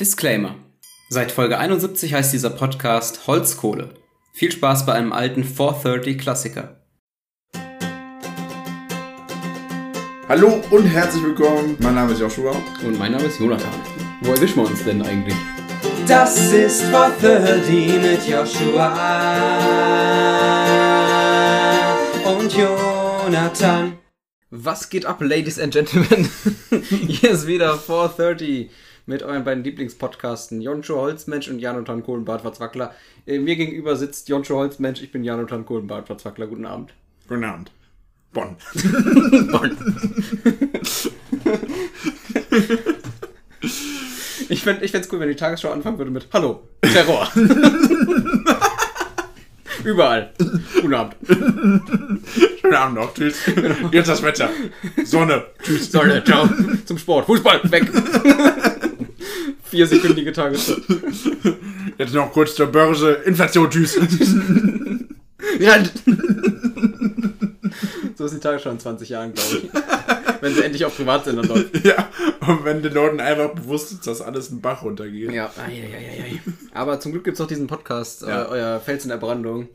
Disclaimer. Seit Folge 71 heißt dieser Podcast Holzkohle. Viel Spaß bei einem alten 430 Klassiker. Hallo und herzlich willkommen. Mein Name ist Joshua. Und mein Name ist Jonathan. Wo erwischen wir uns denn eigentlich? Das ist 430 mit Joshua und Jonathan. Was geht ab, Ladies and Gentlemen? Hier ist wieder 430 mit euren beiden Lieblingspodcasten Jonscho Holzmensch und Jonathan Kohlenbart Verzwackler. Äh, Mir gegenüber sitzt Jonscho Holzmensch, ich bin Jonathan Kohlenbart Verzwackler. Guten Abend. Guten Abend. Bonn. Ich fände es cool, wenn die Tagesschau anfangen würde mit Hallo, Terror. Überall. Guten Abend. Schönen Abend noch. Tschüss. Jetzt das Wetter. Sonne. Tschüss. Sonne, ciao. Zum Sport. Fußball, weg. Viersekündige Tagesschau. Jetzt noch kurz zur Börse. Inflation. Tschüss. Rand. So ist die Tagesschau in 20 Jahren, glaube ich. Wenn sie endlich auf Privatsendern läuft. ja. Und wenn den Leuten einfach bewusst ist, dass alles einen Bach runtergeht. Ja, ai, ai, ai, ai. aber zum Glück gibt es noch diesen Podcast, Ja. äh, euer Fels in der Brandung.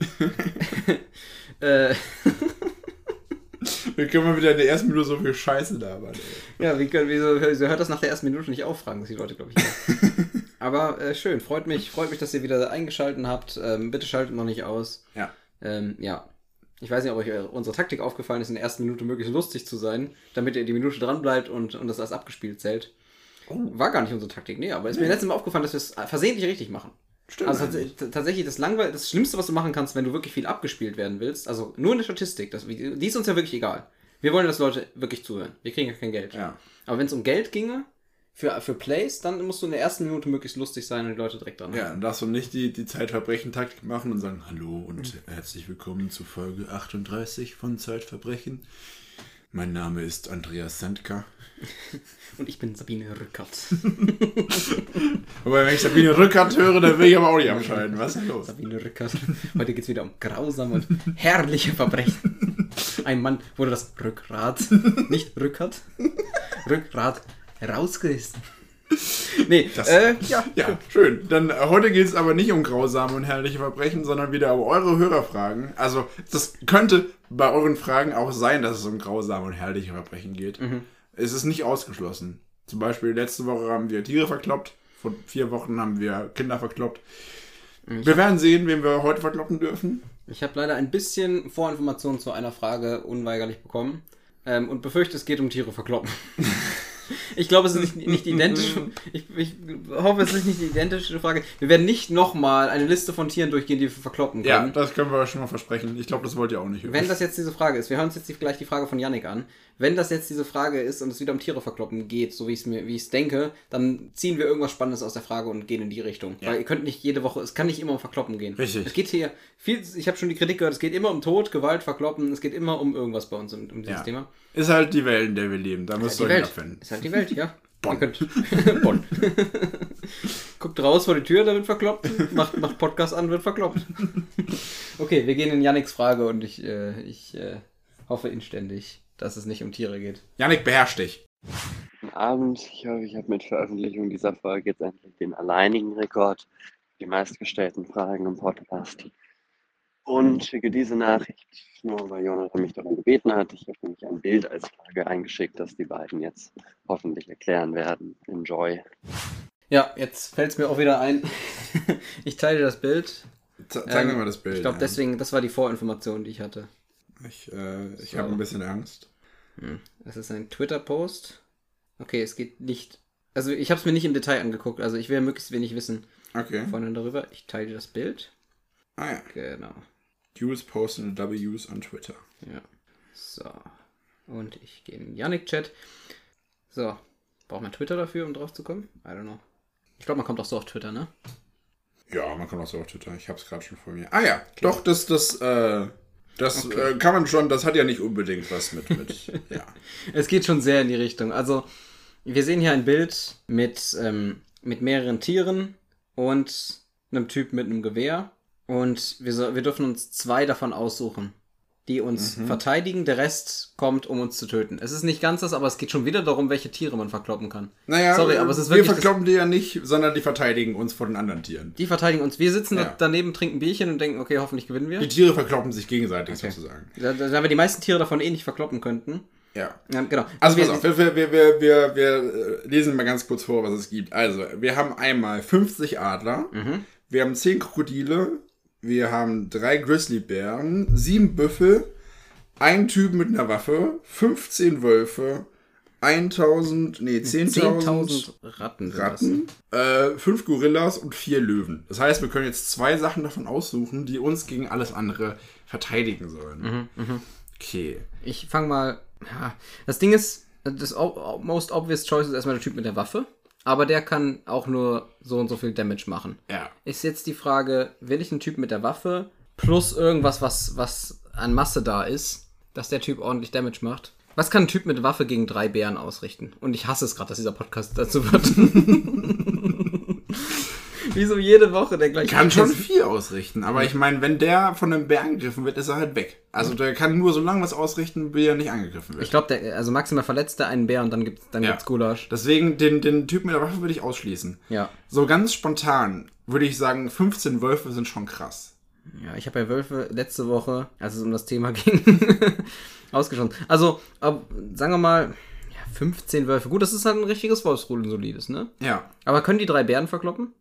äh, Wir können mal wieder in der ersten Minute so viel Scheiße labern. ey. ja, wie, können- wieso, wieso hört das nach der ersten Minute nicht auffragen, dass die Leute, glaube ich. Aber äh, schön, freut mich, freut mich, dass ihr wieder eingeschaltet habt. Ähm, bitte schaltet noch nicht aus. Ja. Ähm, ja. Ich weiß nicht, ob euch äh, unsere Taktik aufgefallen ist, in der ersten Minute möglichst lustig zu sein, damit ihr die Minute dran bleibt und, und das als abgespielt zählt. War gar nicht unsere Taktik, nee, aber ist mir letztes Mal aufgefallen, dass wir es versehentlich richtig machen. Stimmt. Also tatsächlich das Langweil das Schlimmste, was du machen kannst, wenn du wirklich viel abgespielt werden willst, also nur in der Statistik, das, die ist uns ja wirklich egal. Wir wollen, dass Leute wirklich zuhören. Wir kriegen ja kein Geld. Ja. Aber wenn es um Geld ginge, für, für Plays, dann musst du in der ersten Minute möglichst lustig sein und die Leute direkt dran Ja, dann darfst du nicht die, die Zeitverbrechen-Taktik machen und sagen, hallo und herzlich willkommen zu Folge 38 von Zeitverbrechen. Mein Name ist Andreas Sendka. Und ich bin Sabine Rückert. Wobei, wenn ich Sabine Rückert höre, dann will ich aber auch nicht abschalten. Was ist denn los? Sabine Rückert. Heute geht es wieder um grausame und herrliche Verbrechen. Ein Mann wurde das Rückgrat, nicht Rückert, Rückgrat rausgerissen. Nee, Das- äh, ja, Ja, schön. Dann äh, heute geht es aber nicht um grausame und herrliche Verbrechen, sondern wieder um eure Hörerfragen. Also, das könnte bei euren Fragen auch sein, dass es um grausame und herrliche Verbrechen geht. Es ist nicht ausgeschlossen. Zum Beispiel letzte Woche haben wir Tiere verkloppt. Vor vier Wochen haben wir Kinder verkloppt. Wir werden sehen, wen wir heute verkloppen dürfen. Ich habe leider ein bisschen Vorinformationen zu einer Frage unweigerlich bekommen ähm, und befürchte, es geht um Tiere verkloppen. ich glaube, es ist nicht, nicht identisch. Ich, ich hoffe, es ist nicht die identische Frage. Wir werden nicht nochmal eine Liste von Tieren durchgehen, die wir verkloppen Ja, können. das können wir schon mal versprechen. Ich glaube, das wollt ihr auch nicht hören. Wenn das jetzt diese Frage ist, wir hören uns jetzt gleich die Frage von Yannick an. Wenn das jetzt diese Frage ist und es wieder um Tiere verkloppen geht, so wie ich es mir, wie ich es denke, dann ziehen wir irgendwas Spannendes aus der Frage und gehen in die Richtung. Ja. Weil ihr könnt nicht jede Woche, es kann nicht immer um Verkloppen gehen. Richtig. Es geht hier viel, ich habe schon die Kritik gehört, es geht immer um Tod, Gewalt, Verkloppen, es geht immer um irgendwas bei uns um, um dieses Ja. Thema. Ist halt die Welt, in der wir leben. Da müsst Die ihr euch Welt. abfinden. Ist halt die Welt, ja. Bonn. Ihr könnt, Bonn. Guckt raus vor die Tür, da wird verkloppt. Macht, macht Podcast an, wird verkloppt. Okay, wir gehen in Yannicks Frage und ich, äh, ich äh, hoffe inständig, dass es nicht um Tiere geht. Janik, beherrsch dich. Guten Abend. Ich hoffe, ich habe mit Veröffentlichung dieser Folge jetzt endlich den alleinigen Rekord, die meistgestellten Fragen im Podcast. Und schicke diese Nachricht nur, weil Jonathan mich darum gebeten hat. Ich habe nämlich ein Bild als Frage eingeschickt, das die beiden jetzt hoffentlich erklären werden. Enjoy. Ja, jetzt fällt es mir auch wieder ein. ich teile das Bild. Ze- Zeig mir Ähm, mal das Bild. Ich glaube, ja. deswegen, das war die Vorinformation, die ich hatte. Ich, äh, ich So. habe ein bisschen Angst. Es ist ein Twitter-Post. Okay, es geht nicht. Also, ich habe es mir nicht im Detail angeguckt. Also, ich will möglichst wenig wissen Okay. von darüber. Ich teile das Bild. Ah ja. Genau. Use posten W's on Twitter. Ja. So. Und ich gehe in den Yannick-Chat. So. Braucht man Twitter dafür, um drauf zu kommen? I don't know. Ich glaube, man kommt auch so auf Twitter, ne? Ja, man kann auch so auf Twitter. Ich habe es gerade schon vor mir. Ah ja, doch, das, das, äh, das äh, kann man schon, das hat ja nicht unbedingt was mit, mit, ja. Es geht schon sehr in die Richtung. Also, wir sehen hier ein Bild mit, ähm, mit mehreren Tieren und einem Typ mit einem Gewehr. Und wir, so, wir dürfen uns zwei davon aussuchen, die uns Mhm. verteidigen, der Rest kommt, um uns zu töten. Es ist nicht ganz das, aber es geht schon wieder darum, welche Tiere man verkloppen kann. Naja, Sorry, aber es ist wir wirklich das- verkloppen die ja nicht, sondern die verteidigen uns vor den anderen Tieren. Die verteidigen uns. Wir sitzen Ja. da daneben, trinken Bierchen und denken, okay, hoffentlich gewinnen wir. Die Tiere verkloppen sich gegenseitig Okay. sozusagen. Da, da da wir die meisten Tiere davon eh nicht verkloppen könnten. Ja. Ja, genau. Also wir, pass auf, wir, wir, wir, wir, wir, wir äh, lesen mal ganz kurz vor, was es gibt. Also, wir haben einmal 50 Adler, wir haben 10 Krokodile, wir haben drei Grizzlybären, 7 Büffel, ein Typ mit einer Waffe, 15 Wölfe, 1000, nee, 10.000 10.000 Ratten. Ratten, äh, 5 Gorillas und 4 Löwen. Das heißt, wir können jetzt zwei Sachen davon aussuchen, die uns gegen alles andere verteidigen sollen. Okay. Das. Ich fange mal. Das Ding ist, das most obvious choice ist erstmal der Typ mit der Waffe. Aber der kann auch nur so und so viel Damage machen. Ja. Ist jetzt die Frage, will ich einen Typ mit der Waffe plus irgendwas, was, was an Masse da ist, dass der Typ ordentlich Damage macht? Was kann ein Typ mit Waffe gegen drei Bären ausrichten? Und ich hasse es gerade, dass dieser Podcast dazu wird. Wieso jede Woche der gleiche kann schon viel ausrichten, aber ich meine, wenn der von einem Bär angegriffen wird, ist er halt weg. Also der kann nur so lange was ausrichten, bis er nicht angegriffen wird. Ich glaube, der, also maximal verletzt er einen Bär und dann gibt's, dann Ja. gibt's Gulasch. Deswegen den, den Typ mit der Waffe würde ich ausschließen. Ja. So ganz spontan würde ich sagen, 15 Wölfe sind schon krass. Ja, ich habe ja Wölfe letzte Woche, als es um das Thema ging, ausgeschossen. Also, ob, sagen wir mal, ja, 15 Wölfe. Gut, das ist halt ein richtiges Wolfsrudel, ein solides, ne? Ja, Aber können die drei Bären verkloppen?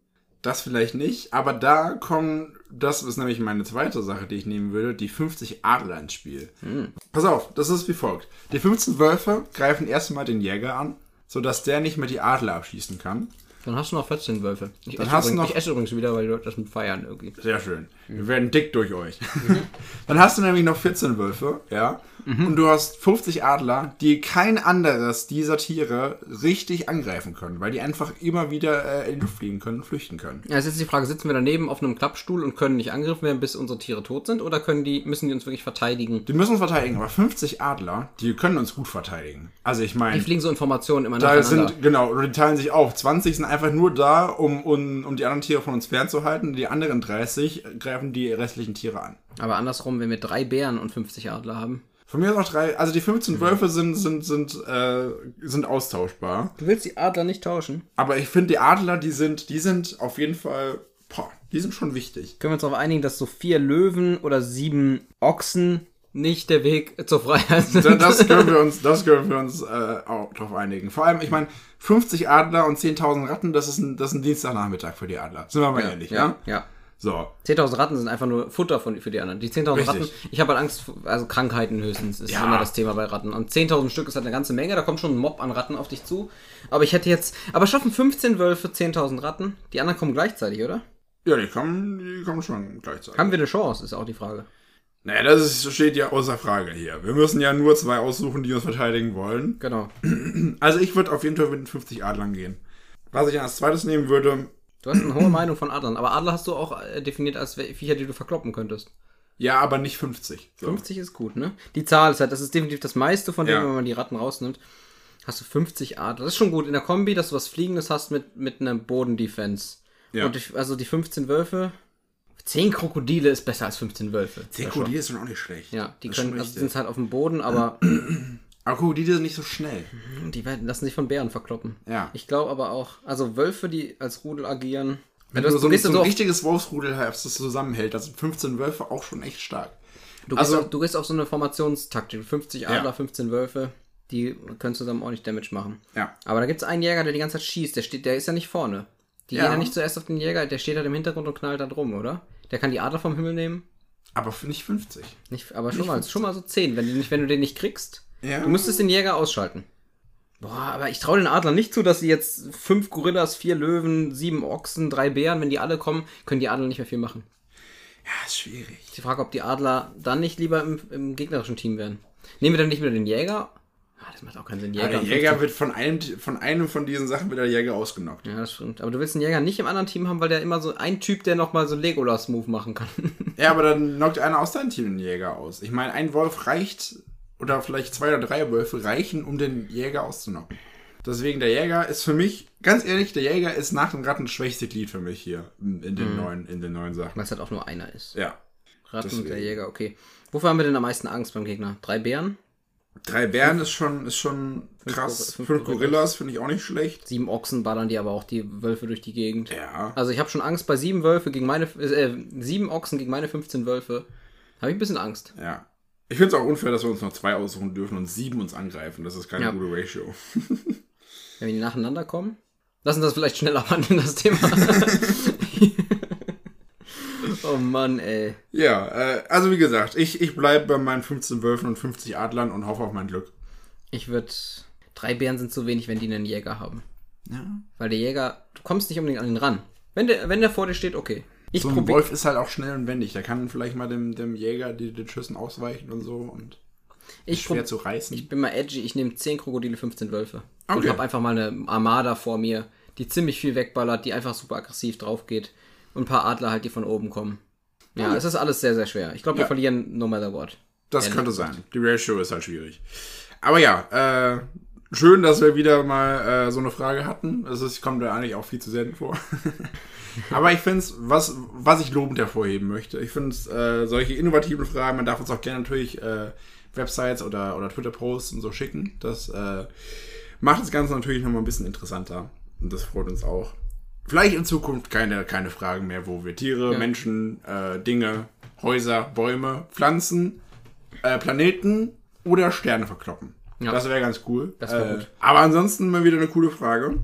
Das vielleicht nicht, aber da kommen, das ist nämlich meine zweite Sache, die ich nehmen würde, die 50 Adler ins Spiel. Pass auf, das ist wie folgt. Die 15 Wölfe greifen erstmal den Jäger an, sodass der nicht mehr die Adler abschießen kann. Dann hast du noch 14 Wölfe. Ich Dann esse hast übrigens, noch- ich esse übrigens wieder, weil die Leute das mit feiern irgendwie. Sehr schön. Wir werden dick durch euch. Dann hast du nämlich noch 14 Wölfe, ja. Und du hast 50 Adler, die kein anderes dieser Tiere richtig angreifen können, weil die einfach immer wieder äh, in die Luft fliegen können und flüchten können. Ja, jetzt ist die Frage, sitzen wir daneben auf einem Klappstuhl und können nicht angegriffen werden, bis unsere Tiere tot sind? Oder können die, müssen die uns wirklich verteidigen? Die müssen uns verteidigen, aber 50 Adler, die können uns gut verteidigen. Also ich Die meine, fliegen so Informationen immer da nacheinander. sind, genau, oder die teilen sich auf. 20 sind einfach nur da, um, um, um die anderen Tiere von uns fernzuhalten. Die anderen 30 greifen die restlichen Tiere an. Aber andersrum, wenn wir drei Bären und 50 Adler haben. Von mir aus auch drei, also die 15 Wölfe sind, sind, sind, äh, sind austauschbar. Du willst die Adler nicht tauschen? Aber ich finde, die Adler, die sind, die sind auf jeden Fall, boah, die sind schon wichtig. Können wir uns darauf einigen, dass so vier Löwen oder sieben Ochsen nicht der Weg zur Freiheit sind? Da- Das können wir uns, das können wir uns äh, auch drauf einigen. Vor allem, ich meine, 50 Adler und 10.000 Ratten, das ist ein, das ist ein Dienstagnachmittag für die Adler. Sind wir mal ehrlich, ja? ja. So. 10.000 Ratten sind einfach nur Futter von, für die anderen. Die 10.000 Richtig. Ratten, ich habe halt Angst, also Krankheiten höchstens, ist Ja. immer das Thema bei Ratten. Und 10.000 Stück ist halt eine ganze Menge, da kommt schon ein Mob an Ratten auf dich zu. Aber ich hätte jetzt, aber schaffen 15 Wölfe 10.000 Ratten? Die anderen kommen gleichzeitig, oder? Ja, die kommen, die kommen schon gleichzeitig. Haben wir eine Chance, ist auch die Frage. Naja, das ist, steht ja außer Frage hier. Wir müssen ja nur zwei aussuchen, die uns verteidigen wollen. Genau. Also ich würde auf jeden Fall mit den 50 Adlern gehen. Was ich als zweites nehmen würde, Du hast eine hohe Meinung von Adlern, aber Adler hast du auch äh, definiert als Viecher, die du verkloppen könntest. ja, aber nicht 50. So. 50 ist gut, ne? Die Zahl ist halt, das ist definitiv das meiste von dem, Ja. wenn man die Ratten rausnimmt. Hast du 50 Adler. Das ist schon gut in der Kombi, dass du was Fliegendes hast mit, mit einer Bodendefense. Ja. Und ich, also die 15 Wölfe. 10 Krokodile ist besser als 15 Wölfe. Zehn Ja, schon. Krokodile sind auch nicht schlecht. Ja, die Das können, also sind halt auf dem Boden, aber Aber Krokodile sind nicht so schnell. die werden, lassen sich von Bären verkloppen. Ja. Ich glaube aber auch, also Wölfe, die als Rudel agieren. Wenn Ja, du, so, ein- so ein richtiges Wolfsrudel hast, das zusammenhält, das sind 15 Wölfe auch schon echt stark. Du gehst, Also- auf, du gehst auf so eine Formationstaktik. 50 Adler, Ja. 15 Wölfe, die können zusammen ordentlich Damage machen. Ja. Aber da gibt es einen Jäger, der die ganze Zeit schießt. Der, steht, der ist ja nicht vorne. Die Ja. gehen ja nicht zuerst auf den Jäger, der steht halt im Hintergrund und knallt da drum, oder? Der kann die Adler vom Himmel nehmen. Aber nicht 50. Nicht, aber schon, Nicht mal, 50. schon mal so 10, wenn, die nicht, wenn du den nicht kriegst. Ja. Du müsstest den Jäger ausschalten. Boah, aber ich traue den Adlern nicht zu, dass sie jetzt fünf Gorillas, vier Löwen, sieben Ochsen, drei Bären, wenn die alle kommen, können die Adler nicht mehr viel machen. Ja, ist schwierig. Die Frage, ob die Adler dann nicht lieber im, im gegnerischen Team wären. Nehmen wir dann nicht wieder den Jäger? Ah, das macht auch keinen Sinn. Ja, der und Jäger 15. wird von einem, von einem von diesen Sachen wird der Jäger ausgenockt. Ja, das stimmt. Aber du willst einen Jäger nicht im anderen Team haben, weil der immer so ein Typ, der nochmal so Legolas-Move machen kann. Ja, aber dann knockt einer aus deinem Team den Jäger aus. Ich meine, ein Wolf reicht, oder vielleicht zwei oder drei Wölfe reichen, um den Jäger auszunocken. Deswegen, der Jäger ist für mich, ganz ehrlich, der Jäger ist nach dem Ratten das schwächste Glied für mich hier in den, neuen, in den neuen Sachen. Weil es halt auch nur einer ist. Ja. Ratten und der Deswegen. Jäger, okay. Wofür haben wir denn am meisten Angst beim Gegner? Drei Bären? Drei Bären ist schon, ist schon krass. Gor- fünf Fünf Gorillas. Gorillas finde ich auch nicht schlecht. Sieben Ochsen ballern die aber auch die Wölfe durch die Gegend. Ja. Also ich habe schon Angst bei sieben Wölfe gegen meine, äh, sieben Ochsen gegen meine 15 Wölfe. Habe ich ein bisschen Angst. Ja. Ich finde es auch unfair, dass wir uns noch zwei aussuchen dürfen und sieben uns angreifen. Das ist keine Ja. gute Ratio. Wenn die nacheinander kommen. Lass uns das vielleicht schneller abhandeln, das Thema. oh Mann, ey. Ja, äh, also wie gesagt, ich, ich bleibe bei meinen 15 Wölfen und 50 Adlern und hoffe auf mein Glück. Ich würde. Drei Bären sind zu wenig, wenn die einen Jäger haben. Ja. Weil der Jäger, du kommst nicht unbedingt an ihn ran. Wenn der, wenn der vor dir steht, okay. Ich So ein Wolf ist halt auch schnell und wendig. Der kann vielleicht mal dem, dem Jäger die, den Schüssen ausweichen und so und ich schwer zu reißen. Ich bin mal edgy, ich nehme 10 Krokodile, 15 Wölfe. Und Okay. habe einfach mal eine Armada vor mir, die ziemlich viel wegballert, die einfach super aggressiv drauf geht. Und ein paar Adler halt, die von oben kommen. Ja, es ist alles sehr, sehr schwer. Ich glaube, wir Ja. verlieren no matter what. Das Ehrlich könnte sein. Die Ratio ist halt schwierig. Aber ja, äh, schön, dass wir wieder mal äh, so eine Frage hatten. Es ist, kommt ja eigentlich auch viel zu selten vor. Aber ich finde es, was, was ich lobend hervorheben möchte, ich finde es, äh, solche innovativen Fragen, man darf uns auch gerne natürlich äh, Websites oder, oder Twitter-Posts und so schicken. Das äh, macht das Ganze natürlich nochmal ein bisschen interessanter. Und das freut uns auch. Vielleicht in Zukunft keine, keine Fragen mehr, wo wir Tiere, Ja. Menschen, äh, Dinge, Häuser, Bäume, Pflanzen, äh, Planeten oder Sterne verkloppen. Ja. Das wäre ganz cool. Das wär äh, gut. Aber ansonsten mal wieder eine coole Frage.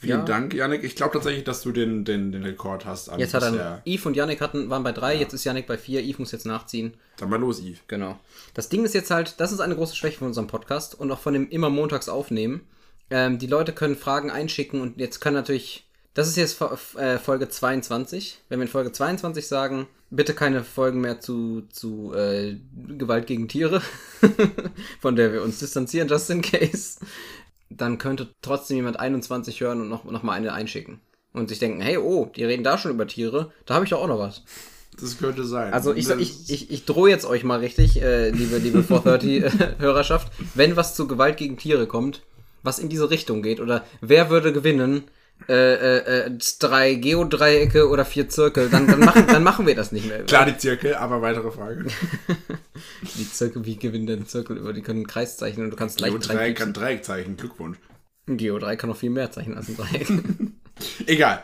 Vielen Ja. Dank, Janik. Ich glaube tatsächlich, dass du den, den, den Rekord hast. Jetzt hat er. Yves und Yannick hatten, waren bei drei, jetzt ist Yannick bei vier, Yves muss jetzt nachziehen. Dann mal los, Yves. Genau. Das Ding ist jetzt halt, das ist eine große Schwäche von unserem Podcast und auch von dem immer montags aufnehmen. Ähm, die Leute können Fragen einschicken und jetzt können natürlich, das ist jetzt äh, Folge 22. Wenn wir in Folge 22 sagen, bitte keine Folgen mehr zu, zu äh, Gewalt gegen Tiere, von der wir uns distanzieren, just in case, dann könnte trotzdem jemand 21 hören und noch, noch mal eine einschicken. Und sich denken, hey, oh, die reden da schon über Tiere, da habe ich doch auch noch was. Das könnte sein. Also ich, ich, ich, ich drohe jetzt euch mal richtig, äh, liebe, liebe 430-Hörerschaft, wenn was zu Gewalt gegen Tiere kommt, was in diese Richtung geht, oder wer würde gewinnen, äh, äh, äh, drei Geodreiecke oder vier Zirkel, dann, dann, machen, dann machen wir das nicht mehr. Klar, die Zirkel, aber weitere Frage. Die Zirkel, wie gewinnen denn Zirkel über? Die können einen Kreis zeichnen und du kannst leicht Geodreieck kann Dreieck zeichnen. Glückwunsch. Ein Geodreieck kann noch viel mehr zeichnen als ein Dreieck. Egal.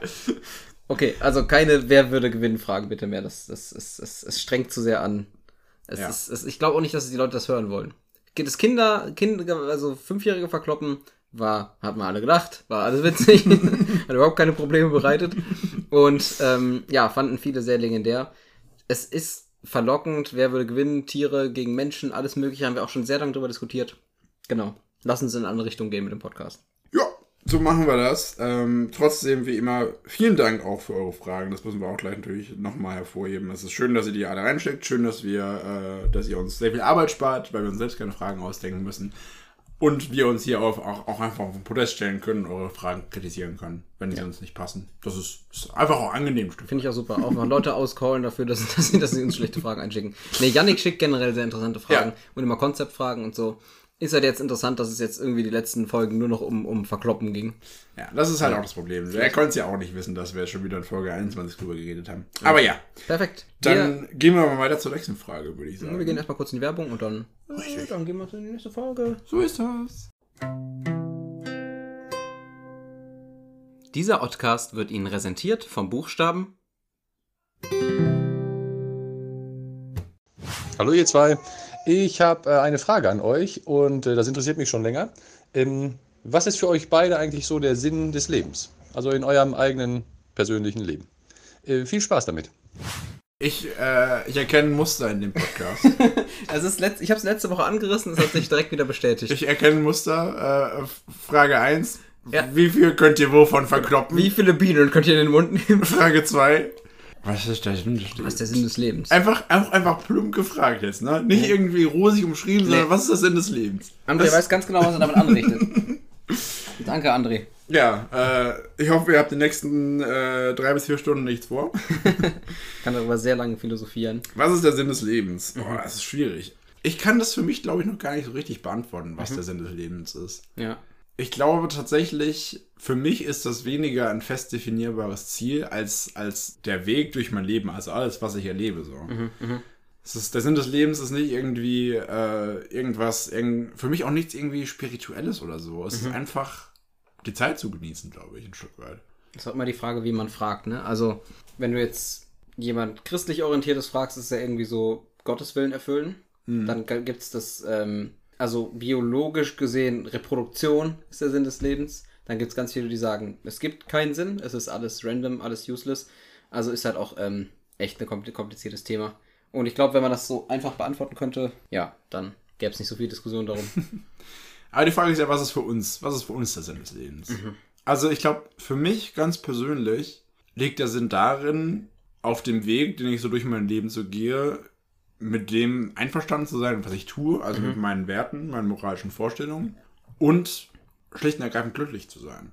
Okay, also keine Wer würde gewinnen Fragen bitte mehr. Das, das, es, es, es strengt zu sehr an. Es Ja. ist, es, ich glaube auch nicht, dass die Leute das hören wollen. Geht es Kinder, Kinder, also Fünfjährige verkloppen, war, hat man alle gedacht, war alles witzig, hat überhaupt keine Probleme bereitet. Und ähm, ja, fanden viele sehr legendär. Es ist verlockend, wer würde gewinnen, Tiere gegen Menschen, alles mögliche, haben wir auch schon sehr lange drüber diskutiert. Genau. Lassen Sie in eine andere Richtung gehen mit dem Podcast. Ja, so machen wir das. Ähm, trotzdem, wie immer, vielen Dank auch für eure Fragen. Das müssen wir auch gleich natürlich nochmal hervorheben. Es ist schön, dass ihr die alle reinsteckt. Schön, dass wir, äh, dass ihr uns sehr viel Arbeit spart, weil wir uns selbst keine Fragen ausdenken müssen. Und wir uns hier auf, auch, auch einfach auf den Podest stellen können, eure Fragen kritisieren können, wenn sie uns nicht passen. Das ist, ist einfach auch angenehm. Finde ich auch super. Auch mal Leute auscallen dafür, dass, dass, sie, dass sie uns schlechte Fragen einschicken. Nee, Yannick schickt generell sehr interessante Fragen Ja. und immer Konzeptfragen und so. Ist halt jetzt interessant, dass es jetzt irgendwie die letzten Folgen nur noch um, um Verkloppen ging. Ja, das ist halt auch das Problem. Er konnte es ja auch nicht wissen, dass wir schon wieder in Folge 21 drüber geredet haben. Aber ja, Perfekt. dann gehen wir mal weiter zur nächsten Frage, würde ich wir, sagen. wir gehen erstmal kurz in die Werbung und dann, äh, dann gehen wir in die nächste Folge. so ist das. Dieser Podcast wird Ihnen präsentiert vom Buchstaben Hallo ihr zwei. Ich habe äh, eine Frage an euch und äh, das interessiert mich schon länger. Ähm, was ist für euch beide eigentlich so der Sinn des Lebens? Also in eurem eigenen persönlichen Leben. Äh, viel Spaß damit. Ich, äh, ich erkenne Muster in dem Podcast. Also es ist letzt, ich habe es letzte Woche angerissen, es hat sich direkt wieder bestätigt. Ich erkenne Muster. Äh, Frage 1. Ja. Wie viel könnt ihr wovon verkloppen? Wie viele Bienen könnt ihr in den Mund nehmen? Frage 2. Was ist der Sinn des Was ist der Sinn des Lebens? Einfach, einfach, einfach plump gefragt jetzt, ne? Nicht irgendwie rosig umschrieben, sondern Nee. was ist der Sinn des Lebens? André Das- weiß ganz genau, was er damit anrichtet. Danke, André. Ja, äh, ich hoffe, ihr habt die nächsten äh, drei bis vier Stunden nichts vor. Kann darüber sehr lange philosophieren. Was ist der Sinn des Lebens? Mhm. Boah, das ist schwierig. Ich kann das für mich, glaube ich, noch gar nicht so richtig beantworten, Mhm. was der Sinn des Lebens ist. Ja. Ich glaube tatsächlich, für mich ist das weniger ein fest definierbares Ziel als, als der Weg durch mein Leben, also alles, was ich erlebe. So. Es ist, der Sinn des Lebens ist nicht irgendwie äh, irgendwas, irgend, für mich auch nichts irgendwie Spirituelles oder so. Es ist einfach die Zeit zu genießen, glaube ich, ein Stück weit. Das ist auch immer die Frage, wie man fragt, ne? Also, wenn du jetzt jemand christlich orientiertes fragst, ist es ja irgendwie so Gottes Willen erfüllen. Dann gibt es das, ähm, also biologisch gesehen, Reproduktion ist der Sinn des Lebens. Dann gibt es ganz viele, die sagen, es gibt keinen Sinn, es ist alles random, alles useless. Also ist halt auch ähm, echt ein kompl- kompliziertes Thema. Und ich glaube, wenn man das so einfach beantworten könnte, ja, dann gäbe es nicht so viel Diskussion darum. Aber die Frage ist ja, was ist für uns, was ist für uns der Sinn des Lebens? Also ich glaube, für mich ganz persönlich liegt der Sinn darin, auf dem Weg, den ich so durch mein Leben so gehe, mit dem einverstanden zu sein, was ich tue, also mit meinen Werten, meinen moralischen Vorstellungen und schlicht und ergreifend glücklich zu sein.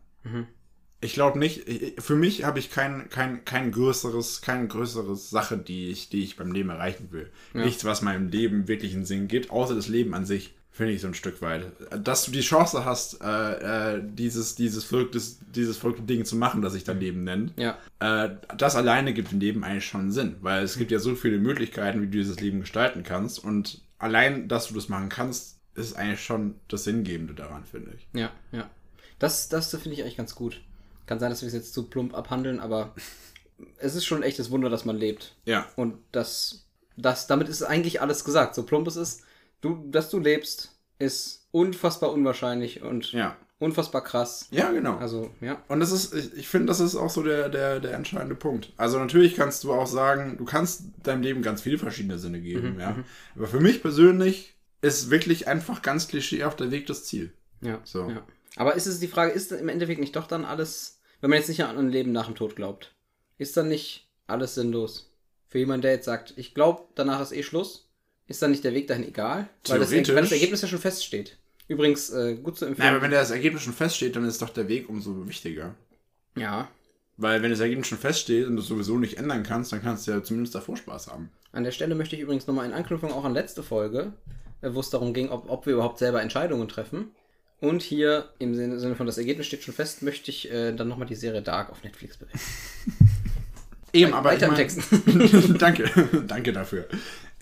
Ich glaube nicht, ich- für mich habe ich kein, kein, kein größeres, keine größeres Sache, die ich, die ich beim Leben erreichen will. Nichts, was meinem Leben wirklich einen Sinn gibt, außer das Leben an sich, finde ich so ein Stück weit. Dass du die Chance hast, äh, äh, dieses, dieses, verrücktes, dieses verrückte Ding zu machen, das sich dein Leben nennt, ja. äh, das alleine gibt dem Leben eigentlich schon Sinn, weil es gibt ja so viele Möglichkeiten, wie du dieses Leben gestalten kannst und allein, dass du das machen kannst, ist eigentlich schon das Sinngebende daran, finde ich. Ja, ja. Das, das finde ich eigentlich ganz gut. Kann sein, dass wir es jetzt zu plump abhandeln, aber es ist schon ein echtes Wunder, dass man lebt. Ja. Und das, das, damit ist eigentlich alles gesagt. So plump es ist, du, dass du lebst, ist unfassbar unwahrscheinlich und Ja. unfassbar krass. Ja, genau. Also, ja. Und das ist, ich, ich finde, das ist auch so der, der, der entscheidende Punkt. Also natürlich kannst du auch sagen, du kannst deinem Leben ganz viele verschiedene Sinne geben, ja. Aber für mich persönlich ist wirklich einfach ganz klischeehaft der Weg das Ziel. Ja, So. ja. Aber ist es die Frage, ist im Endeffekt nicht doch dann alles, wenn man jetzt nicht an ein Leben nach dem Tod glaubt, ist dann nicht alles sinnlos? Für jemanden, der jetzt sagt, ich glaube, danach ist eh Schluss, ist dann nicht der Weg dahin egal? Weil das, weil das Ergebnis ja schon feststeht. Übrigens, äh, gut zu empfehlen. Nein, aber wenn das Ergebnis schon feststeht, dann ist doch der Weg umso wichtiger. ja, Weil wenn das Ergebnis schon feststeht und du es sowieso nicht ändern kannst, dann kannst du ja zumindest davor Spaß haben. an der Stelle möchte ich übrigens nochmal in Anknüpfung auch an letzte Folge, äh, wo es darum ging, ob, ob wir überhaupt selber Entscheidungen treffen. Und hier im Sinne von das Ergebnis steht schon fest, möchte ich äh, dann nochmal die Serie Dark auf Netflix bewerten. Eben, aber weiter ich mein, danke, danke dafür.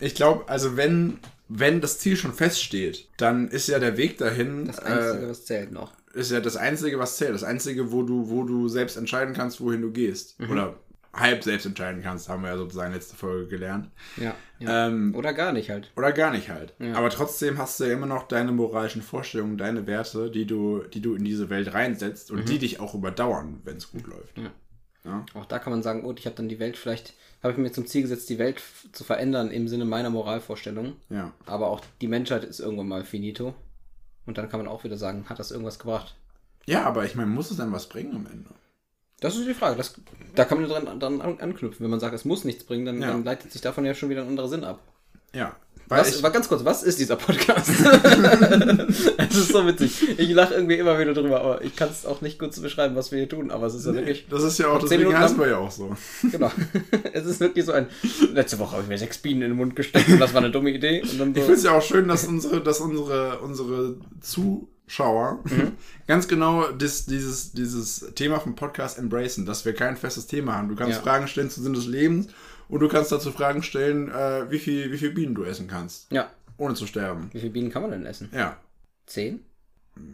Ich glaube, also wenn, wenn das Ziel schon feststeht, dann ist ja der Weg dahin, Das Einzige, äh, was zählt noch. ist ja das Einzige, was zählt. Das Einzige, wo du, wo du selbst entscheiden kannst, wohin du gehst. Mhm. Oder halb selbst entscheiden kannst, haben wir ja sozusagen letzte Folge gelernt. Ja. ja. Ähm, Oder gar nicht halt. Oder gar nicht halt. Ja. Aber trotzdem hast du ja immer noch deine moralischen Vorstellungen, deine Werte, die du, die du in diese Welt reinsetzt und die dich auch überdauern, wenn es gut läuft. Mhm. Ja. Auch da kann man sagen, gut, ich habe dann die Welt vielleicht, habe ich mir zum Ziel gesetzt, die Welt zu verändern im Sinne meiner Moralvorstellung. ja. Aber auch die Menschheit ist irgendwann mal finito. Und dann kann man auch wieder sagen, hat das irgendwas gebracht? Ja, aber ich meine, muss es dann was bringen am Ende? Das ist die Frage. Das, da kann man dran, dran an- anknüpfen. Wenn man sagt, es muss nichts bringen, dann, Ja. dann leitet sich davon ja schon wieder ein anderer Sinn ab. Ja. Was, war ganz kurz, was ist dieser Podcast? Es ist so witzig. Ich lache irgendwie immer wieder drüber, aber ich kann es auch nicht gut zu beschreiben, was wir hier tun. Aber es ist ja wirklich, das ist ja auch, deswegen Minuten heißt lang- wir ja auch so. genau. Es ist wirklich so ein. Letzte Woche habe ich mir sechs Bienen in den Mund gesteckt und das war eine dumme Idee. Dann Ich so, finde es ja auch schön, dass unsere, dass unsere, unsere Zuschauer Mhm. ganz genau das, dieses, dieses Thema vom Podcast embracen, dass wir kein festes Thema haben. Du kannst Ja. Fragen stellen zu Sinn des Lebens und du kannst dazu Fragen stellen, äh, wie viel, wie viel Bienen du essen kannst, ja. ohne zu sterben. Wie viele Bienen kann man denn essen? Ja. Zehn?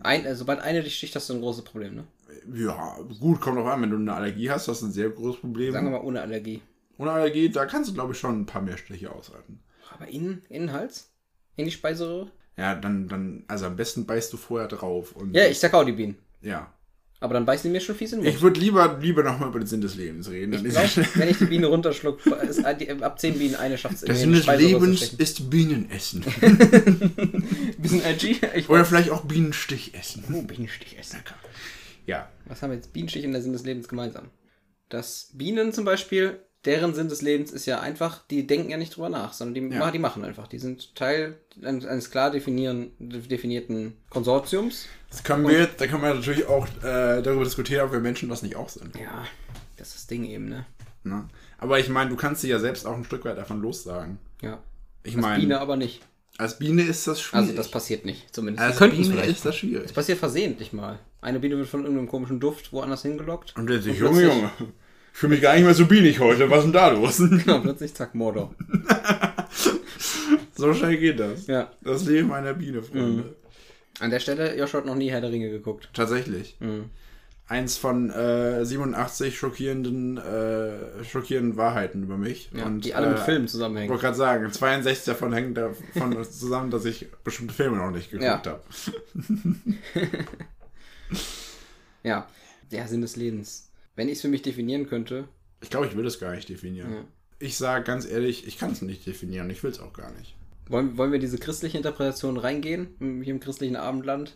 Ein, äh, sobald eine dich sticht, hast du ein großes Problem, ne? Ja, gut, kommt drauf an, wenn du eine Allergie hast, hast du ein sehr großes Problem. Sagen wir mal ohne Allergie. Ohne Allergie, da kannst du, glaube ich, schon ein paar mehr Stiche aushalten. Aber innen, in den Hals? In die Speiseröhre? Ja, dann, dann, also am besten beißt du vorher drauf. Und Ja, ich sag auch die Bienen. Ja. Aber dann beißen die mir schon fies in den Mund. Ich würde lieber, lieber nochmal über den Sinn des Lebens reden. Ich glaub, wenn ich die Biene runterschluck, ist ab 10 Bienen eine schafft es Der Sinn des Lebens ist Bienenessen. Bisschen edgy. Oder vielleicht auch Bienenstich essen. oh, Bienenstich essen. Ja. Was haben jetzt Bienenstich und der Sinn des Lebens gemeinsam? Dass Bienen zum Beispiel, deren Sinn des Lebens ist ja einfach, die denken ja nicht drüber nach, sondern die, Ja. die machen einfach. Die sind Teil eines, eines klar definierten Konsortiums. Das können wir da können wir natürlich auch äh, darüber diskutieren, ob wir Menschen das nicht auch sind. Ja, das ist das Ding eben, ne? Ne? Aber ich meine, du kannst sie ja selbst auch ein Stück weit davon lossagen. Ja. Ich Als meine, Biene aber nicht. Als Biene ist das schwierig. Also das passiert nicht, zumindest. Als Biene vielleicht. ist das schwierig. Das passiert versehentlich mal. Eine Biene wird von irgendeinem komischen Duft woanders hingelockt. Und der sich, Junge, Junge, fühle mich gar nicht mehr so bienig heute. Was ist denn da los? Genau, plötzlich zack, Mordor. so schnell geht das. Ja. Das Leben einer Biene, Freunde. An der Stelle, Joshua hat noch nie Herr der Ringe geguckt. Tatsächlich. Mhm. Eins von äh, 87 schockierenden, äh, schockierenden Wahrheiten über mich. Ja, und, die alle mit äh, Filmen Ich zusammenhängen. wollte gerade sagen, 62 davon hängen davon zusammen, dass ich bestimmte Filme noch nicht geguckt Ja. habe. Ja. Der Sinn des Lebens. Wenn ich es für mich definieren könnte, Ich glaube, ich will es gar nicht definieren. Ja. Ich sage ganz ehrlich, ich kann es nicht definieren. Ich will es auch gar nicht. wollen, wollen wir diese christliche Interpretation reingehen? Hier im christlichen Abendland?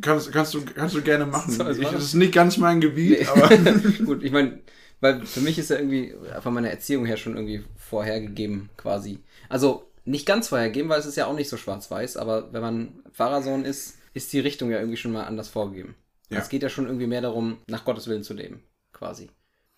Kannst, kannst, du, kannst du gerne machen. So, das ich, das. ist nicht ganz mein Gebiet, Nee. aber Gut, ich meine, weil für mich ist ja irgendwie von meiner Erziehung her schon irgendwie vorhergegeben, quasi. Also nicht ganz vorhergegeben, weil es ist ja auch nicht so schwarz-weiß, aber wenn man Pfarrersohn ist, ist die Richtung ja irgendwie schon mal anders vorgegeben. Ja. Es geht ja schon irgendwie mehr darum, nach Gottes Willen zu leben, quasi.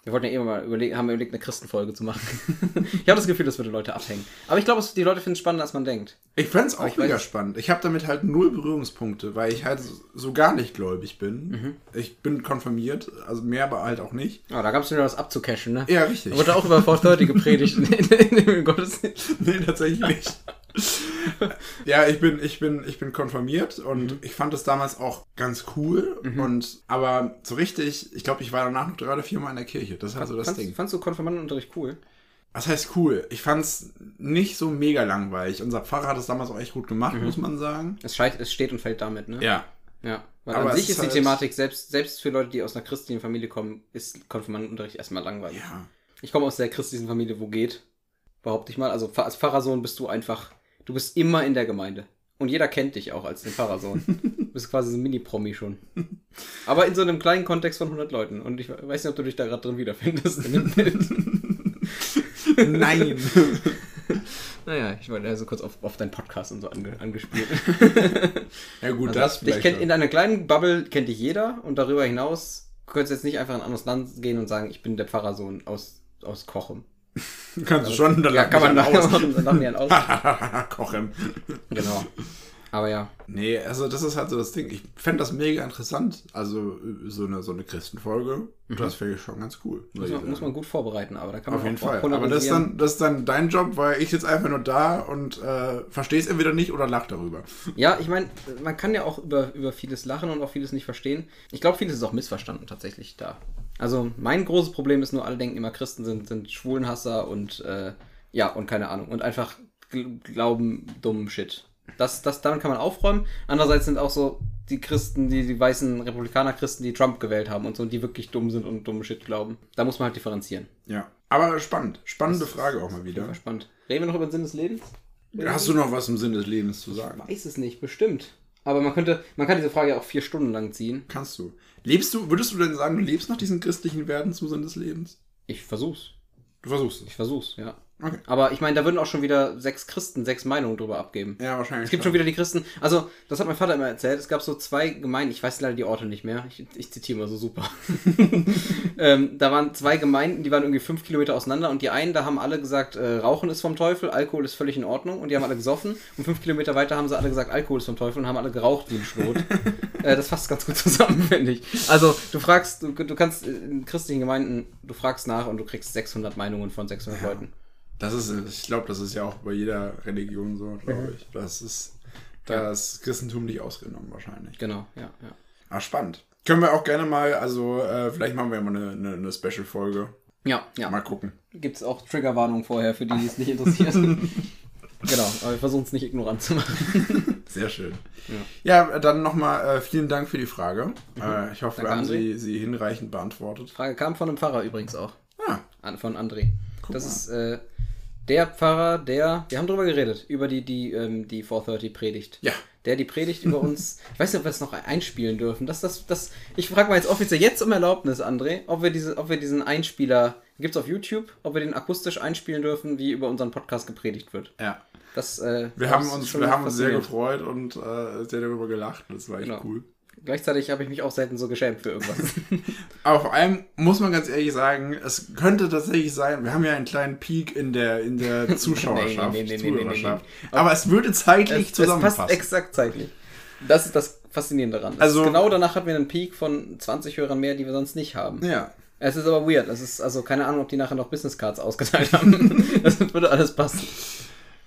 Wir wollten ja immer mal überlegen, haben wir überlegt, eine Christenfolge zu machen. ich habe das Gefühl, das würde Leute abhängen. Aber ich glaube, die Leute finden es spannender, als man denkt. ich fände es auch ich mega weiß- spannend. Ich habe damit halt null Berührungspunkte, weil ich halt so- gar nicht gläubig bin. Mhm. Ich bin konfirmiert, also mehr aber halt auch nicht. Oh, da gab es wieder was abzucashen, ne? Ja, richtig. Da wurde auch über 430 gepredigt in, in, in, in Gottesdienst. nee, tatsächlich nicht. ja, ich bin, ich bin, ich bin konfirmiert und Mhm. ich fand es damals auch ganz cool. Und aber so richtig, ich glaube, ich war danach noch drei oder vier Mal in der Kirche. Das halt so das Fandst, Ding. fandst du Konfirmandenunterricht cool? Was heißt cool? Ich fand's nicht so mega langweilig. Unser Pfarrer hat es damals auch echt gut gemacht, muss man sagen. Es, scheit, es steht und fällt damit, ne? Ja. Ja, weil Aber an sich ist die halt- Thematik, selbst, selbst für Leute, die aus einer christlichen Familie kommen, ist Konfirmandenunterricht erstmal langweilig. Ja. Ich komme aus der christlichen Familie, wo geht, behaupte ich mal. Also als Pfarrersohn bist du einfach, du bist immer in der Gemeinde. Und jeder kennt dich auch als den Pfarrersohn. du bist quasi so ein Mini-Promi schon. Aber in so einem kleinen Kontext von 100 Leuten. Und ich weiß nicht, ob du dich da gerade drin wiederfindest in dem Bild. Nein. naja, ich wollte also kurz auf, auf deinen Podcast und so ange, angespielt. ja gut, Also, das vielleicht. schon. in einer kleinen Bubble kennt dich jeder und darüber hinaus könntest du jetzt nicht einfach in ein anderes Land gehen und sagen, ich bin der Pfarrersohn aus, aus Kochem. Kannst du schon, dann Ja, kann man mich nachher aus. Kochen. genau. Aber ja, Nee, also das ist halt so das Ding. Ich fände das mega interessant. Also so eine, so eine Christenfolge. Das wäre schon ganz cool. muss man, muss man gut vorbereiten, aber da kann Auf man jeden auch Fall. Aber das ist, dann, das ist dann dein Job, weil ich sitze einfach nur da und äh, verstehe es entweder nicht oder lach darüber. Ja, ich meine, man kann ja auch über, über vieles lachen und auch vieles nicht verstehen. Ich glaube, vieles ist auch missverstanden tatsächlich da. Also mein großes Problem ist nur, alle denken immer, Christen sind, sind Schwulenhasser und äh, ja, und keine Ahnung. Und einfach gl glauben dummen Shit. Das, das, damit kann man aufräumen. Andererseits sind auch so die Christen, die, die weißen Republikaner-Christen, die Trump gewählt haben und so, die wirklich dumm sind und dummen Shit glauben. Da muss man halt differenzieren. Ja. Aber spannend. Spannende Frage auch mal wieder. Spannend. Reden wir noch über den Sinn des Lebens? Hast du noch was im Sinn des Lebens zu sagen? Weiß es nicht, bestimmt. Aber man könnte, man kann diese Frage ja auch vier Stunden lang ziehen. Kannst du. Lebst du, würdest du denn sagen, du lebst nach diesen christlichen Werten zu Sinn des Lebens? Ich versuch's. Du versuchst es. Ich versuch's, ja. Okay. Aber ich meine, da würden auch schon wieder sechs Christen sechs Meinungen drüber abgeben. Ja, wahrscheinlich. Es gibt schon wieder die Christen, also das hat mein Vater immer erzählt, es gab so zwei Gemeinden, ich weiß leider die Orte nicht mehr, ich, ich zitiere mal so super. ähm, da waren zwei Gemeinden, die waren irgendwie fünf Kilometer auseinander und die einen, da haben alle gesagt, äh, Rauchen ist vom Teufel, Alkohol ist völlig in Ordnung und die haben alle gesoffen und fünf Kilometer weiter haben sie alle gesagt, Alkohol ist vom Teufel und haben alle geraucht wie ein Schlot. äh, das fasst ganz gut zusammen, finde ich. Also du fragst, du, du kannst in christlichen Gemeinden, du fragst nach und du kriegst 600 Meinungen von 600 Leuten. Das ist, ich glaube, das ist ja auch bei jeder Religion so, glaube ich. Das ist das Christentum nicht ausgenommen wahrscheinlich. Genau, ja, ja. Ah, spannend. Können wir auch gerne mal, also äh, vielleicht machen wir mal eine, eine, eine Special-Folge. Ja, ja. Mal gucken. Gibt es auch Triggerwarnungen vorher, für die, die es nicht interessiert. genau, aber wir versuchen es nicht ignorant zu machen. Sehr schön. Ja, dann nochmal äh, vielen Dank für die Frage. Äh, ich hoffe, wir Danke, haben André. sie, sie hinreichend beantwortet. Frage kam von einem Pfarrer übrigens auch. Ah, An, von André. das mal. ist äh, der Pfarrer, der, wir haben drüber geredet, über die, die, ähm, die 430-Predigt. ja. Der die Predigt über uns, ich weiß nicht, ob wir es noch einspielen dürfen. Das, das, das, ich frage mal jetzt offiziell jetzt um Erlaubnis, André, ob wir, diese, ob wir diesen Einspieler, gibt es auf YouTube, ob wir den akustisch einspielen dürfen, wie über unseren Podcast gepredigt wird. Ja. Das, äh, Wir das haben uns, schon wir haben uns sehr gefreut und äh, sehr darüber gelacht. Das war echt Genau. cool. Gleichzeitig habe ich mich auch selten so geschämt für irgendwas. Aber vor allem muss man ganz ehrlich sagen, es könnte tatsächlich sein, wir haben ja einen kleinen Peak in der, in der Zuschauerschaft, Nee, nee, nee. Zuhörerschaft. aber es würde zeitlich es, es passt zusammenpassen. exakt zeitlich. Das ist das Faszinierende daran. Also- Also, genau danach hatten wir einen Peak von 20 Hörern mehr, die wir sonst nicht haben. ja. Es ist aber weird. Es ist also keine Ahnung, ob die nachher noch Business Cards ausgeteilt haben. das würde alles passen.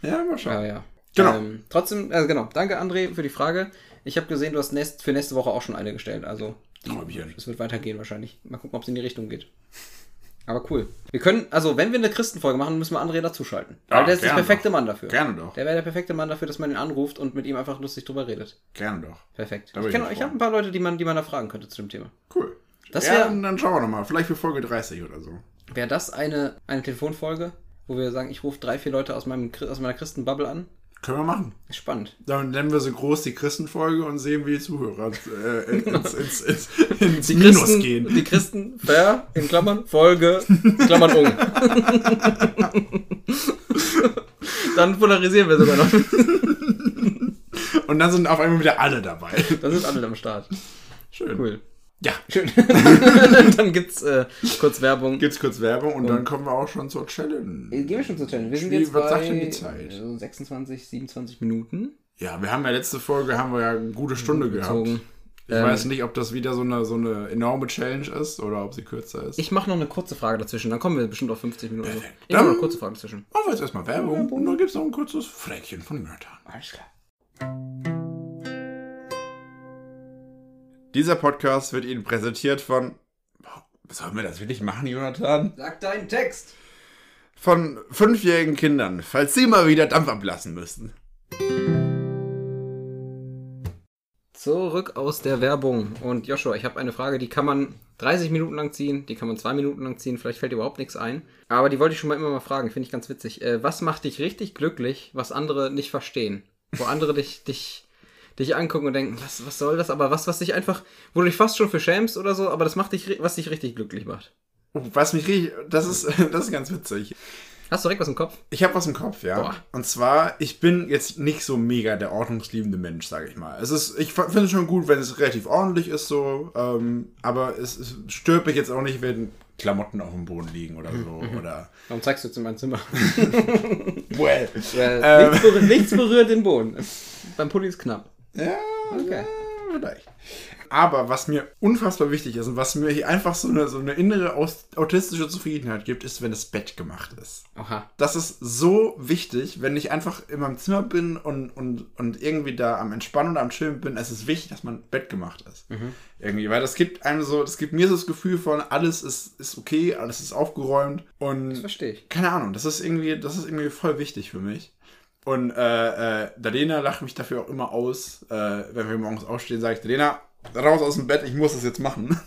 Ja, mal schauen. Ja, ja. Genau. Ähm, trotzdem, also genau. Danke, André, für die Frage. Ich habe gesehen, du hast nächst, für nächste Woche auch schon eine gestellt. Also, es wird weitergehen wahrscheinlich. Mal gucken, ob es in die Richtung geht. Aber cool. Wir können, also, wenn wir eine Christenfolge machen, müssen wir André dazuschalten. Weil Ja, der ist der perfekte doch. Mann dafür. Gerne doch. Der wäre der perfekte Mann dafür, dass man ihn anruft und mit ihm einfach lustig drüber redet. Gerne doch. Perfekt. Da Ich, ich ich habe ein paar Leute, die man, die man da fragen könnte zu dem Thema. Cool. Das ja, wär- dann, dann schauen wir nochmal. Vielleicht für Folge 30 oder so. Wäre das eine, eine Telefonfolge, wo wir sagen, ich rufe drei, vier Leute aus, meinem, aus meiner Christenbubble an? Können wir machen. Spannend. Dann nennen wir so groß die Christenfolge und sehen, wie die Zuhörer äh, ins, ins, ins, ins Die Minus Christen, gehen. Die Christen, ver, in Klammern, Folge, Klammern um. Dann polarisieren wir sogar noch. Und dann sind auf einmal wieder alle dabei. Da sind alle am Start. Schön. Cool. Ja. Schön. Dann gibt's äh, kurz Werbung. Gibt's kurz Werbung und dann kommen wir auch schon zur Challenge. Gehen wir schon zur Challenge. Wir sind Wie- jetzt was sagt denn die Zeit? äh, 26, 27 Minuten. Ja, wir haben ja letzte Folge haben wir ja eine gute Stunde gehabt. Ich Ähm, weiß nicht, ob das wieder so eine, so eine enorme Challenge ist oder ob sie kürzer ist. Ich mache noch eine kurze Frage dazwischen. Dann kommen wir bestimmt auf 50 Minuten. Perfekt. Ich mache eine kurze Frage dazwischen. Machen wir jetzt erstmal Werbung und dann gibt's noch ein kurzes Fräkchen von Jonathan. Alles klar. Dieser Podcast wird Ihnen präsentiert von. Sollen wir das wirklich machen, Jonathan? Sag deinen Text. Von fünfjährigen Kindern, falls sie mal wieder Dampf ablassen müssen. Zurück aus der Werbung. Und Joshua, ich habe eine Frage, die kann man 30 Minuten lang ziehen, die kann man 2 Minuten lang ziehen, vielleicht fällt dir überhaupt nichts ein. Aber die wollte ich schon mal immer mal fragen, finde ich ganz witzig. Äh, was macht dich richtig glücklich, was andere nicht verstehen? Wo andere dich, dich, dich angucken und denken, was, was soll das? Aber was, was dich einfach, wo du dich fast schon für schämst oder so, aber das macht dich, was dich richtig glücklich macht. Oh, Was mich richtig. Das ist, das ist ganz witzig. Hast du direkt was im Kopf? Ich habe was im Kopf, ja. Boah. Und zwar, ich bin jetzt nicht so mega der ordnungsliebende Mensch, sage ich mal. Es ist, ich finde es schon gut, wenn es relativ ordentlich ist, so. Ähm, aber es, es stört mich jetzt auch nicht, wenn Klamotten auf dem Boden liegen oder so. Oder. Warum zeigst du jetzt in mein Zimmer? Well. Äh, Ähm. nichts, berührt, nichts berührt den Boden. Beim Pulli ist knapp. Ja, Okay. ja, vielleicht. Aber was mir unfassbar wichtig ist und was mir hier einfach so eine, so eine innere autistische Zufriedenheit gibt, ist, wenn das Bett gemacht ist. Oha. Das ist so wichtig, wenn ich einfach in meinem Zimmer bin und, und, und irgendwie da am Entspannen und am Chillen bin. Es ist wichtig, dass mein Bett gemacht ist. Irgendwie, weil das gibt einem so, das gibt mir so das Gefühl von, alles ist, ist okay, alles ist aufgeräumt und Das verstehe ich. keine Ahnung, das ist irgendwie, das ist irgendwie voll wichtig für mich. Und äh, äh, Dalena lacht mich dafür auch immer aus, äh, wenn wir morgens aufstehen, sage ich, Dalena, raus aus dem Bett, ich muss das jetzt machen.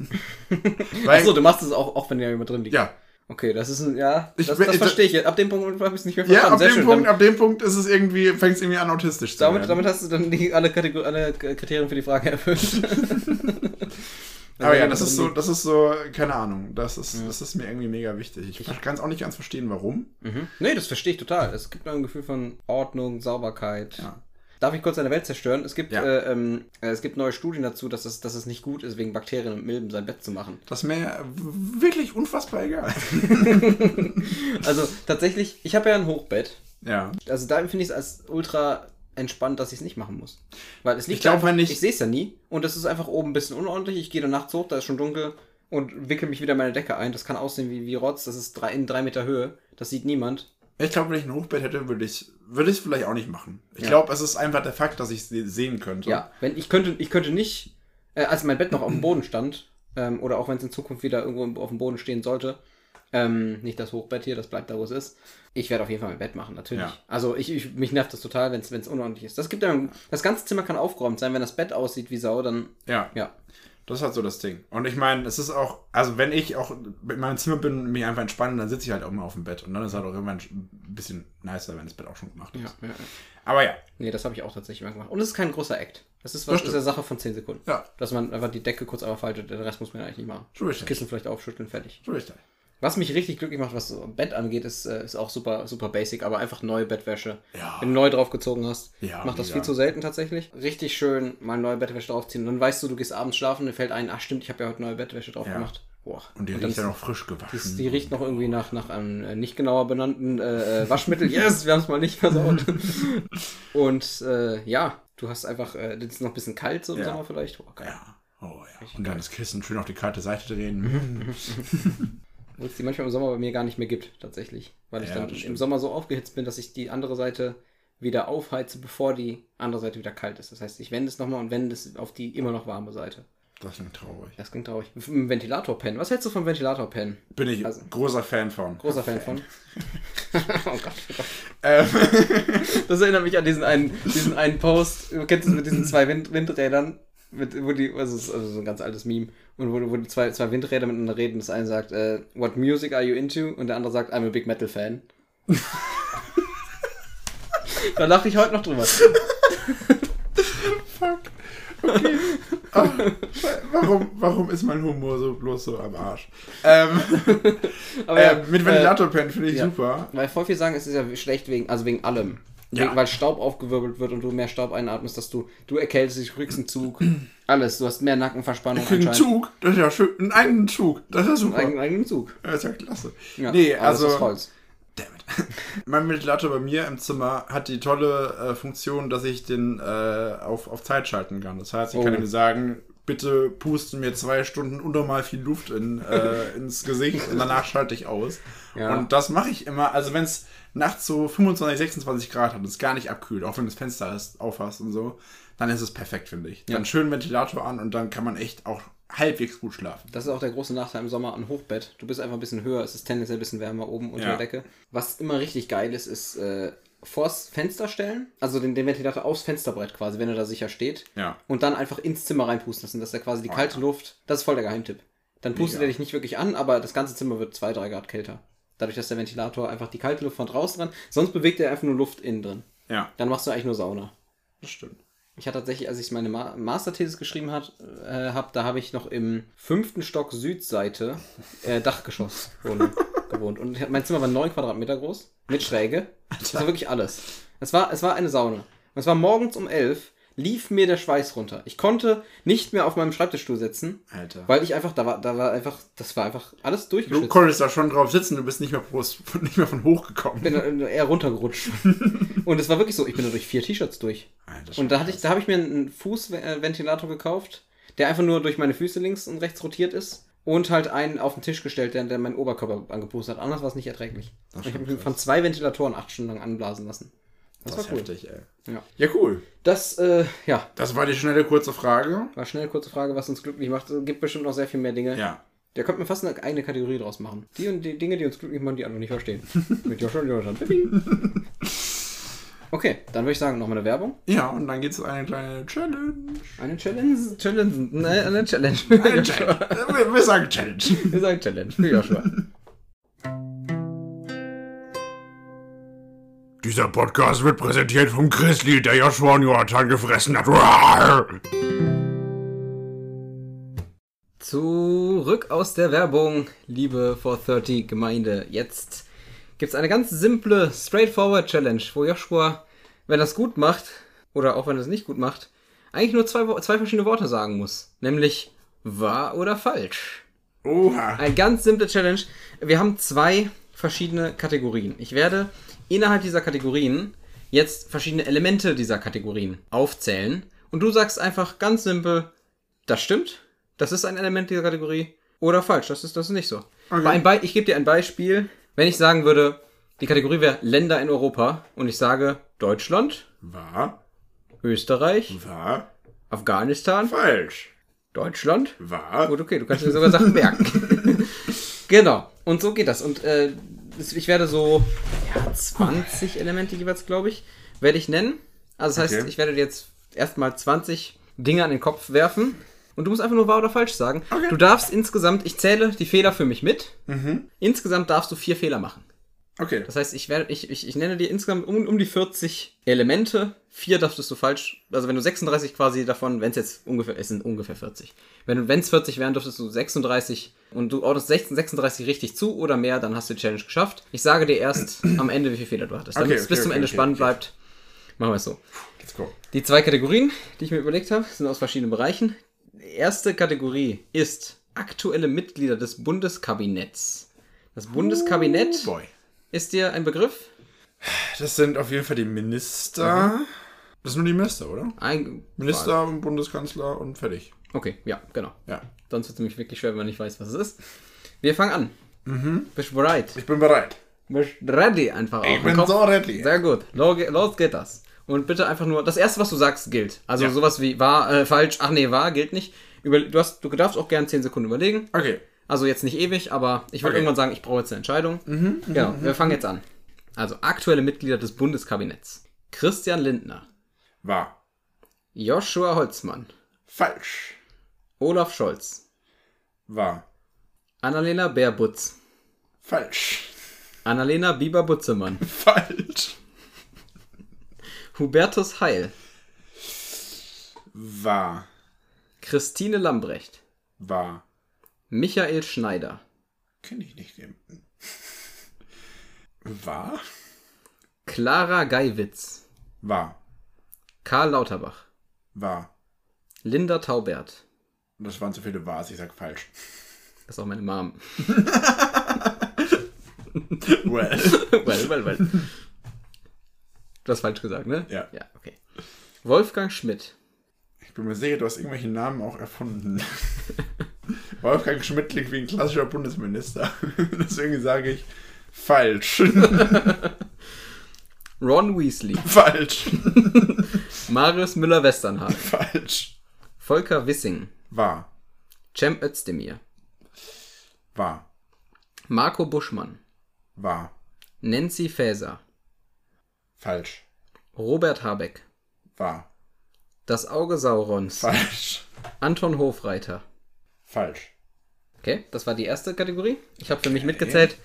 Achso, du machst es auch, auch wenn da jemand drin liegt. ja, Okay, das ist ein, ja, Ich das, bin- das verstehe ich. Ab dem Punkt habe ich es nicht mehr ja verstanden. ab, Sehr dem schön. Punkt, ab dem Punkt ist es irgendwie, fängt es irgendwie an, autistisch zu damit, werden. damit hast du dann die, alle, Kategor alle Kriterien für die Frage erfüllt. Aber ja, das ist so, das ist so, keine Ahnung, das ist, das ist mir irgendwie mega wichtig. Ich kann es auch nicht ganz verstehen, warum. Mhm. Nee, das verstehe ich total. Es gibt ein Gefühl von Ordnung, Sauberkeit. Ja. Darf ich kurz eine Welt zerstören? Es gibt, Ja. äh, ähm, äh, es gibt neue Studien dazu, dass es, dass es nicht gut ist, wegen Bakterien und Milben sein Bett zu machen. Das ist mir wirklich unfassbar egal. Also tatsächlich, ich habe ja ein Hochbett. ja. Also da finde ich es als ultra entspannt, dass ich es nicht machen muss. Weil es liegt Ich glaub, einfach, wenn ich- ich sehe es ja nie und es ist einfach oben ein bisschen unordentlich. Ich gehe dann nachts hoch, da ist schon dunkel und wickel mich wieder in meine Decke ein. Das kann aussehen wie, wie Rotz, das ist drei, in drei Meter Höhe. Das sieht niemand. Ich glaube, wenn ich ein Hochbett hätte, würde ich würde ich es vielleicht auch nicht machen. Ich Ja. glaube, es ist einfach der Fakt, dass ich es sehen könnte. Ja, wenn ich könnte, ich könnte nicht, äh, als mein Bett noch auf dem Boden stand, ähm, oder auch wenn es in Zukunft wieder irgendwo auf dem Boden stehen sollte, ähm, nicht das Hochbett hier, das bleibt da, wo es ist. Ich werde auf jeden Fall mein Bett machen, natürlich. Ja. Also ich, ich, mich nervt das total, wenn es unordentlich ist. Das gibt dann, das ganze Zimmer kann aufgeräumt sein, wenn das Bett aussieht wie Sau, dann Ja. ja. Das ist halt so das Ding. Und ich meine, es ist auch, also wenn ich auch in meinem Zimmer bin und mich einfach entspanne, dann sitze ich halt auch immer auf dem Bett. Und dann ist halt auch irgendwann ein bisschen nicer, wenn das Bett auch schon gemacht ist. ja, ja. Aber ja, Nee, das habe ich auch tatsächlich mal gemacht. Und es ist kein großer Act. Das ist was, das ist eine Sache von 10 Sekunden. Ja. Dass man einfach die Decke kurz einmal faltet, den Rest muss man eigentlich nicht machen. so ist Das Kissen vielleicht aufschütteln, fertig. So ist das. Was mich richtig glücklich macht, was so Bett angeht, ist, äh, ist auch super, super basic, aber einfach neue Bettwäsche. Ja. Wenn du neu draufgezogen hast, Ja, macht das mega. viel zu selten tatsächlich. Richtig schön mal neue Bettwäsche draufziehen. Und dann weißt du, du gehst abends schlafen und dir fällt ein, ach stimmt, ich habe ja heute neue Bettwäsche drauf Ja. gemacht. Boah. Und die dann riecht ja noch frisch gewaschen. Die, die riecht noch irgendwie nach, nach einem äh, nicht genauer benannten äh, äh, Waschmittel. Yes, wir haben es mal nicht versaut. Und äh, ja, du hast einfach, äh, das ist noch ein bisschen kalt so im Ja. Sommer vielleicht. Oh, geil. Ja. Oh ja. Und dann das Kissen schön auf die kalte Seite drehen. Wo es die manchmal im Sommer bei mir gar nicht mehr gibt, tatsächlich. Weil ich Ja, dann das im. Sommer so aufgehitzt bin, dass ich die andere Seite wieder aufheize, bevor die andere Seite wieder kalt ist. Das heißt, ich wende es nochmal und wende es auf die immer noch warme Seite. Das klingt traurig. Das klingt traurig. Ein Ventilatorpen. Was hältst du vom Ventilatorpen? Bin ich Also- großer Fan von. Großer Fan von. oh Gott, oh Gott. Ähm, Das erinnert mich an diesen einen, diesen einen Post. Du kennst es mit diesen zwei Wind, Windrädern, mit, wo die, also, also so ein ganz altes Meme, und wo, wo die zwei, zwei Windräder miteinander reden. Das eine sagt, äh, What music are you into? Und der andere sagt, I'm a big metal fan. da lache ich heute noch drüber. warum, warum ist mein Humor so bloß so am Arsch? Ähm, Aber äh, mit Ventilatorpen finde ich ja. super. Weil voll viel sagen, es ist ja schlecht wegen, also wegen allem. Ja. Weil Staub aufgewirbelt wird und du mehr Staub einatmest, dass du, du erkältest dich, kriegst einen Zug, alles. Du hast mehr Nackenverspannung krieg einen Zug. Das ist ja schön. Einen eigenen Zug. Das ist super. Einen eigenen Zug. Das ist ja klasse. Ja, nee, also. ist Holz. Dammit. mein Ventilator bei mir im Zimmer hat die tolle äh, Funktion, dass ich den äh, auf, auf Zeit schalten kann. Das heißt, ich kann Oh. ihm sagen, bitte pusten mir zwei Stunden unnormal viel Luft in, äh, ins Gesicht und danach schalte ich aus. Ja. Und das mache ich immer, also wenn es nachts so 25, 26 Grad hat und es gar nicht abkühlt, auch wenn das Fenster ist, aufhast und so, dann ist es perfekt, finde ich. Dann Ja. schön Ventilator an und dann kann man echt auch halbwegs gut schlafen. Das ist auch der große Nachteil im Sommer an Hochbett. Du bist einfach ein bisschen höher, es ist tendenziell ein bisschen wärmer oben unter Ja. der Decke. Was immer richtig geil ist, ist äh, vors Fenster stellen, also den, den Ventilator aufs Fensterbrett quasi, wenn er da sicher steht. Ja. Und dann einfach ins Zimmer reinpusten lassen, dass er quasi die Oh, kalte ja. Luft, das ist voll der Geheimtipp. Dann pustet Mega. er dich nicht wirklich an, aber das ganze Zimmer wird 2, 3 Grad kälter. Dadurch, dass der Ventilator einfach die kalte Luft von draußen dran, sonst bewegt er einfach nur Luft innen drin. Ja, Dann machst du eigentlich nur Sauna. das stimmt. Ich hatte tatsächlich, als ich meine Ma Masterthesis geschrieben hat, äh, habe, da habe ich noch im fünften Stock Südseite äh, Dachgeschoss wohnen, gewohnt. Und mein Zimmer war 9 Quadratmeter groß, mit Schräge. Das war wirklich alles. Es war, es war eine Sauna. Und es war morgens um 11, lief mir der Schweiß runter. Ich konnte nicht mehr auf meinem Schreibtischstuhl sitzen, Alter. weil ich einfach, da war, da war einfach, das war einfach alles Du durchgeschützt. konntest da schon drauf sitzen, du bist nicht mehr, bloß, nicht mehr von hoch gekommen. Ich bin eher runtergerutscht. Und es war wirklich so, ich bin da durch vier T-Shirts durch. Alter, Und da hatte ich, da habe ich mir einen Fußventilator gekauft, der einfach nur durch meine Füße links und rechts rotiert ist. Und halt einen auf den Tisch gestellt, der, der meinen Oberkörper angepustet hat. Anders war es nicht erträglich. Das Und ich habe mich von zwei Ventilatoren acht Stunden lang anblasen lassen. Das, das war cool. heftig, ey. Ja. Ja, cool. Das, äh, ja, Das war die schnelle, kurze Frage. war schnell eine kurze Frage, was uns glücklich macht. Es gibt bestimmt noch sehr viel mehr Dinge. Ja. Da könnte man fast eine eigene Kategorie draus machen. Die und die Dinge, die uns glücklich machen, die andere nicht verstehen. Mit Joshua und Jonathan. Okay, dann würde ich sagen, nochmal eine Werbung. Ja, und dann gibt es eine kleine Challenge. Eine Challenge. Challenge. Nein, eine Challenge. Eine Challenge. wir, wir sagen Challenge. Wir sagen Challenge für Joshua. Dieser Podcast wird präsentiert vom Chrisli, der Joshua und Jonathan gefressen hat. Zurück aus der Werbung, liebe 430 Gemeinde. Jetzt gibt's eine ganz simple, straightforward Challenge, wo Joshua, wenn er es gut macht, oder auch wenn er es nicht gut macht, eigentlich nur zwei, zwei verschiedene Worte sagen muss. Nämlich wahr oder falsch. Oha. Eine ganz simple Challenge. Wir haben zwei verschiedene Kategorien. Ich werde innerhalb dieser Kategorien jetzt verschiedene Elemente dieser Kategorien aufzählen. Und du sagst einfach ganz simpel, das stimmt, das ist ein Element dieser Kategorie. Oder falsch, das ist, das ist nicht so. Okay. Bei Be ich gebe dir ein Beispiel. Wenn ich sagen würde, die Kategorie wäre Länder in Europa und ich sage Deutschland, War. Österreich, War. Afghanistan, Falsch. Deutschland, War. Gut, okay, du kannst dir sogar Sachen merken. genau, und so geht das. Und äh, ich werde so ja, 20 Elemente jeweils, glaube ich, werde ich nennen. Also das heißt, Okay. ich werde dir jetzt erstmal 20 Dinge an den Kopf werfen. Und du musst einfach nur wahr oder falsch sagen. Du darfst insgesamt, ich zähle die Fehler für mich mit. Insgesamt darfst du vier Fehler machen. Okay. Das heißt, ich, werde, ich, ich, ich nenne dir insgesamt um, um die 40 Elemente. Vier darfst du falsch, also wenn du 36 quasi davon, wenn es jetzt ungefähr, es sind ungefähr 40. Wenn es 40 wären, dürftest du 36 und du ordnest 16, 36 richtig zu oder mehr, dann hast du die Challenge geschafft. Ich sage dir erst am Ende, wie viele Fehler du hattest. Damit Okay, es okay, bis zum okay, Ende okay, spannend okay. bleibt, machen wir es so. Let's go. Die zwei Kategorien, die ich mir überlegt habe, sind aus verschiedenen Bereichen. Erste Kategorie ist aktuelle Mitglieder des Bundeskabinetts. Das Bundeskabinett Oh boy. ist dir ein Begriff? Das sind auf jeden Fall die Minister. Das sind nur die Minister, oder? Ein Minister und Bundeskanzler und fertig. Okay, ja, genau. Ja. Sonst wird es nämlich wirklich schwer, wenn man nicht weiß, was es ist. Wir fangen an. Mhm. Bist du bereit? Ich bin bereit. Bist du ready einfach Ich auf bin Kopf? so ready. Sehr gut. Los geht das. Und bitte einfach nur, das erste, was du sagst, gilt. Also Ja. sowas wie war, äh, falsch, ach nee, war, gilt nicht. Über, du, hast, du darfst auch gern 10 Sekunden überlegen. Okay. Also jetzt nicht ewig, aber ich würde Okay. irgendwann sagen, ich brauche jetzt eine Entscheidung. Mhm, genau, wir fangen jetzt an. Also aktuelle Mitglieder des Bundeskabinetts. Christian Lindner, War. Joshua Holzmann, Falsch. Olaf Scholz, War. Annalena Baerbutz, Falsch. Annalena Bieber-Butzemann, Falsch. Hubertus Heil, War. Christine Lambrecht, War. Michael Schneider, Kenne ich nicht. War. Clara Geiwitz, War. Karl Lauterbach, War. Linda Taubert. Das waren zu viele Wars, ich sag falsch. Das ist auch meine Mom. Well. well, well, well. Du hast falsch gesagt, ne? Ja. Ja, okay. Wolfgang Schmidt, Ich bin mir sicher, du hast irgendwelche Namen auch erfunden. Wolfgang Schmidt klingt wie ein klassischer Bundesminister. Deswegen sage ich falsch. Ron Weasley, falsch. Marius Müller-Westernhagen, falsch. Volker Wissing, War. Cem Özdemir, War. Marco Buschmann, War. Nancy Faeser, Falsch. Robert Habeck, War. Das Auge Saurons, Falsch. Anton Hofreiter. Falsch. Okay, das war die erste Kategorie. Ich habe für mich mitgezählt,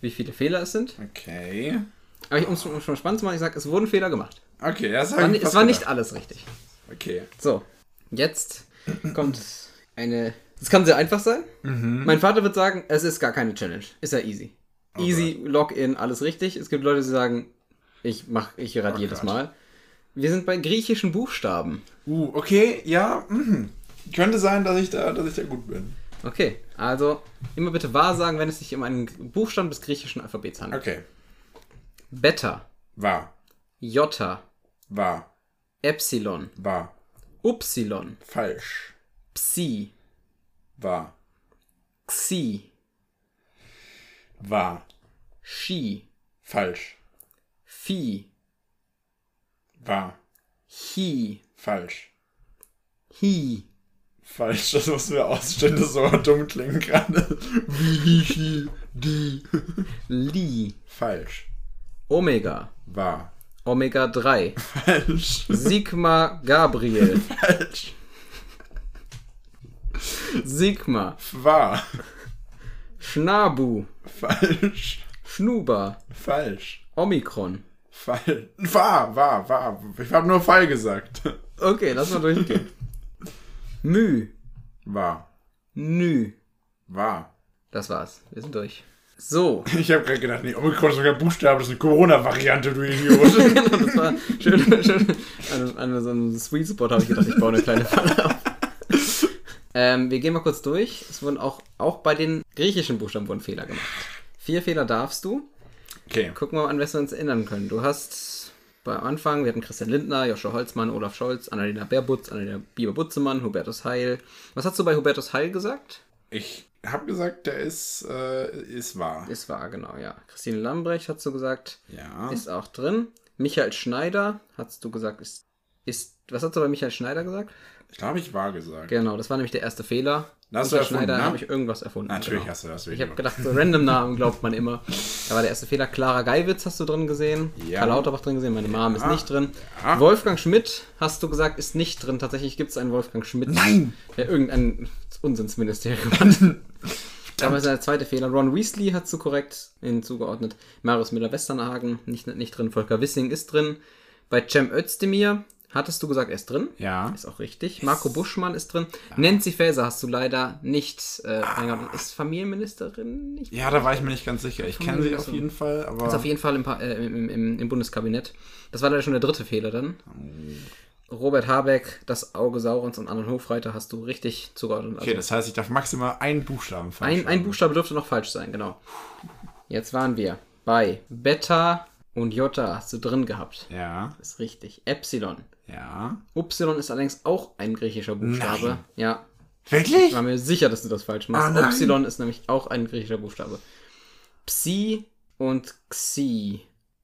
wie viele Fehler es sind. Okay. Aber um es schon schon spannend zu machen, ich sage, es wurden Fehler gemacht. Okay, das War, ich es war nicht alles richtig. Okay. So, jetzt kommt eine. Das kann sehr einfach sein. Mein Vater wird sagen, es ist gar keine Challenge. Ist ja easy. easy, Login, alles richtig. Es gibt Leute, die sagen, ich mach, ich rate Oh jedes Gott. Mal. Wir sind bei griechischen Buchstaben. Uh, okay, ja. Mhm. Könnte sein, dass ich da, dass ich da gut bin. Okay, also immer bitte wahr sagen, wenn es sich um einen Buchstaben des griechischen Alphabets handelt. Okay. Beta, War. Jota, War. Epsilon, War. Upsilon, Falsch. Psi, War. Xi, War. Chi, Falsch. Phi, War. Chi, Falsch. Hi, Falsch, das mussten wir ausstellen, das so dumm klingen gerade. Wie, hi, die. Li, Falsch. Omega, War. Omega 3, Falsch. Sigma Gabriel, Falsch. Sigma, War. Schnabu, Falsch. Schnuba, Falsch. Omikron. Fall. War, war, war. Ich habe nur Fall gesagt. Okay, lass mal durchgehen. Mü, War. Nü. War. Das war's. Wir sind durch. So. Ich habe gerade gedacht, nee, Omikron ist sogar Buchstabe, das ist eine Corona-Variante, du Idiot. Das war schön, schön. An, an so einem Sweet Spot habe ich gedacht, ich baue eine kleine Falle auf. Ähm, wir gehen mal kurz durch. Es wurden auch, auch bei den griechischen Buchstaben wurden Fehler gemacht. Vier Fehler darfst du. Okay. Gucken wir mal an, was wir uns erinnern können. Du hast beim Anfang, wir hatten Christian Lindner, Joshua Holzmann, Olaf Scholz, Annalena Baerbutz, Annalena Bieber-Butzemann, Hubertus Heil. Was hast du bei Hubertus Heil gesagt? Ich habe gesagt, der ist, äh, ist wahr. Ist wahr, genau, ja. Christine Lambrecht hast du gesagt, Ja. ist auch drin. Michael Schneider, hast du gesagt, ist, ist, was hast du bei Michael Schneider gesagt? Ich glaube, ich wahr gesagt. Genau, das war nämlich der erste Fehler. Das hast du Michael erfunden, Schneider ne? habe ich irgendwas erfunden. Natürlich genau. hast du das. Ich habe gedacht, so random Namen glaubt man immer. Da war der erste Fehler. Clara Geiwitz hast du drin gesehen. Ja. Karl Lauterbach drin gesehen. Meine Mom ist Ja. nicht drin. Ja. Wolfgang Schmidt hast du gesagt, ist nicht drin. Tatsächlich gibt es einen Wolfgang Schmidt. Nein! Der irgendein Unsinnsministerium hat. Ist der zweite Fehler. Ron Weasley hast du korrekt hinzugeordnet. Marius Müller-Westernhagen nicht, nicht drin. Volker Wissing ist drin. Bei Cem Özdemir hattest du gesagt, er ist drin. Ja. Ist auch richtig. Marco Buschmann ist drin. Nancy Faeser hast du leider nicht äh, eingeordnet. Ist Familienministerin nicht? Ja, da war ich mir nicht ganz sicher. Ich kenne sie auf jeden Fall, aber. Ist auf jeden Fall im, äh, im, im, im Bundeskabinett. Das war leider schon der dritte Fehler dann. Robert Habeck, das Auge Saurons und anderen Hofreiter hast du richtig zugeordnet. okay, das heißt, ich darf maximal einen Buchstaben falsch Ein, ein Buchstabe dürfte noch falsch sein, genau. Jetzt waren wir bei Beta und Jota hast du drin gehabt. Ja, Das ist richtig. Epsilon. Ja. Y ist allerdings auch ein griechischer Buchstabe. Nein. Ja, Wirklich? ich war mir sicher, dass du das falsch machst. Ah. Y ist nämlich auch ein griechischer Buchstabe. Psi und Xi.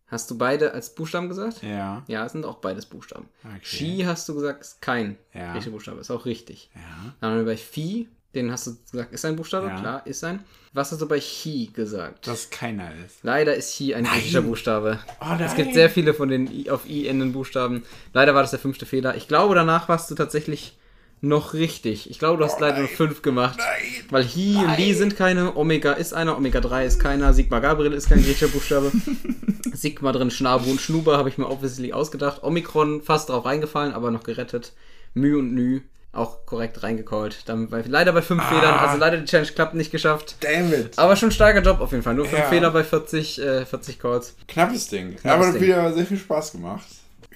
Hast du beide als Buchstaben gesagt? Ja. Ja, es sind auch beides Buchstaben. Okay. Ski hast du gesagt, ist kein Ja. griechischer Buchstabe. Ist auch richtig. Ja. Dann haben wir bei Phi, den hast du gesagt, ist ein Buchstabe? Ja. Klar, ist ein. Was hast du bei Chi gesagt? Dass keiner ist. Leider ist Chi ein griechischer Buchstabe. Oh, nein. Es gibt sehr viele von den I auf I enden Buchstaben. Leider war das der fünfte Fehler. Ich glaube, danach warst du tatsächlich noch richtig. Ich glaube, du hast leider nur fünf gemacht. Oh, Nein. Weil Hi und Li sind keine, Omega ist einer, Omega 3 ist keiner, Sigma Gabriel ist kein griechischer Buchstabe. Sigma drin, Schnabu und Schnuber habe ich mir obviously ausgedacht. Omikron fast drauf reingefallen, aber noch gerettet. Mü und Nü auch korrekt reingecallt. Dann bei, leider bei fünf Fehlern, also leider die Challenge klappt nicht geschafft. Damn it. Aber schon starker Job auf jeden Fall. Nur fünf Ja. Fehler bei 40, äh, 40 Calls. Knappes Ding. Knappes Aber Ding. wieder sehr viel Spaß gemacht.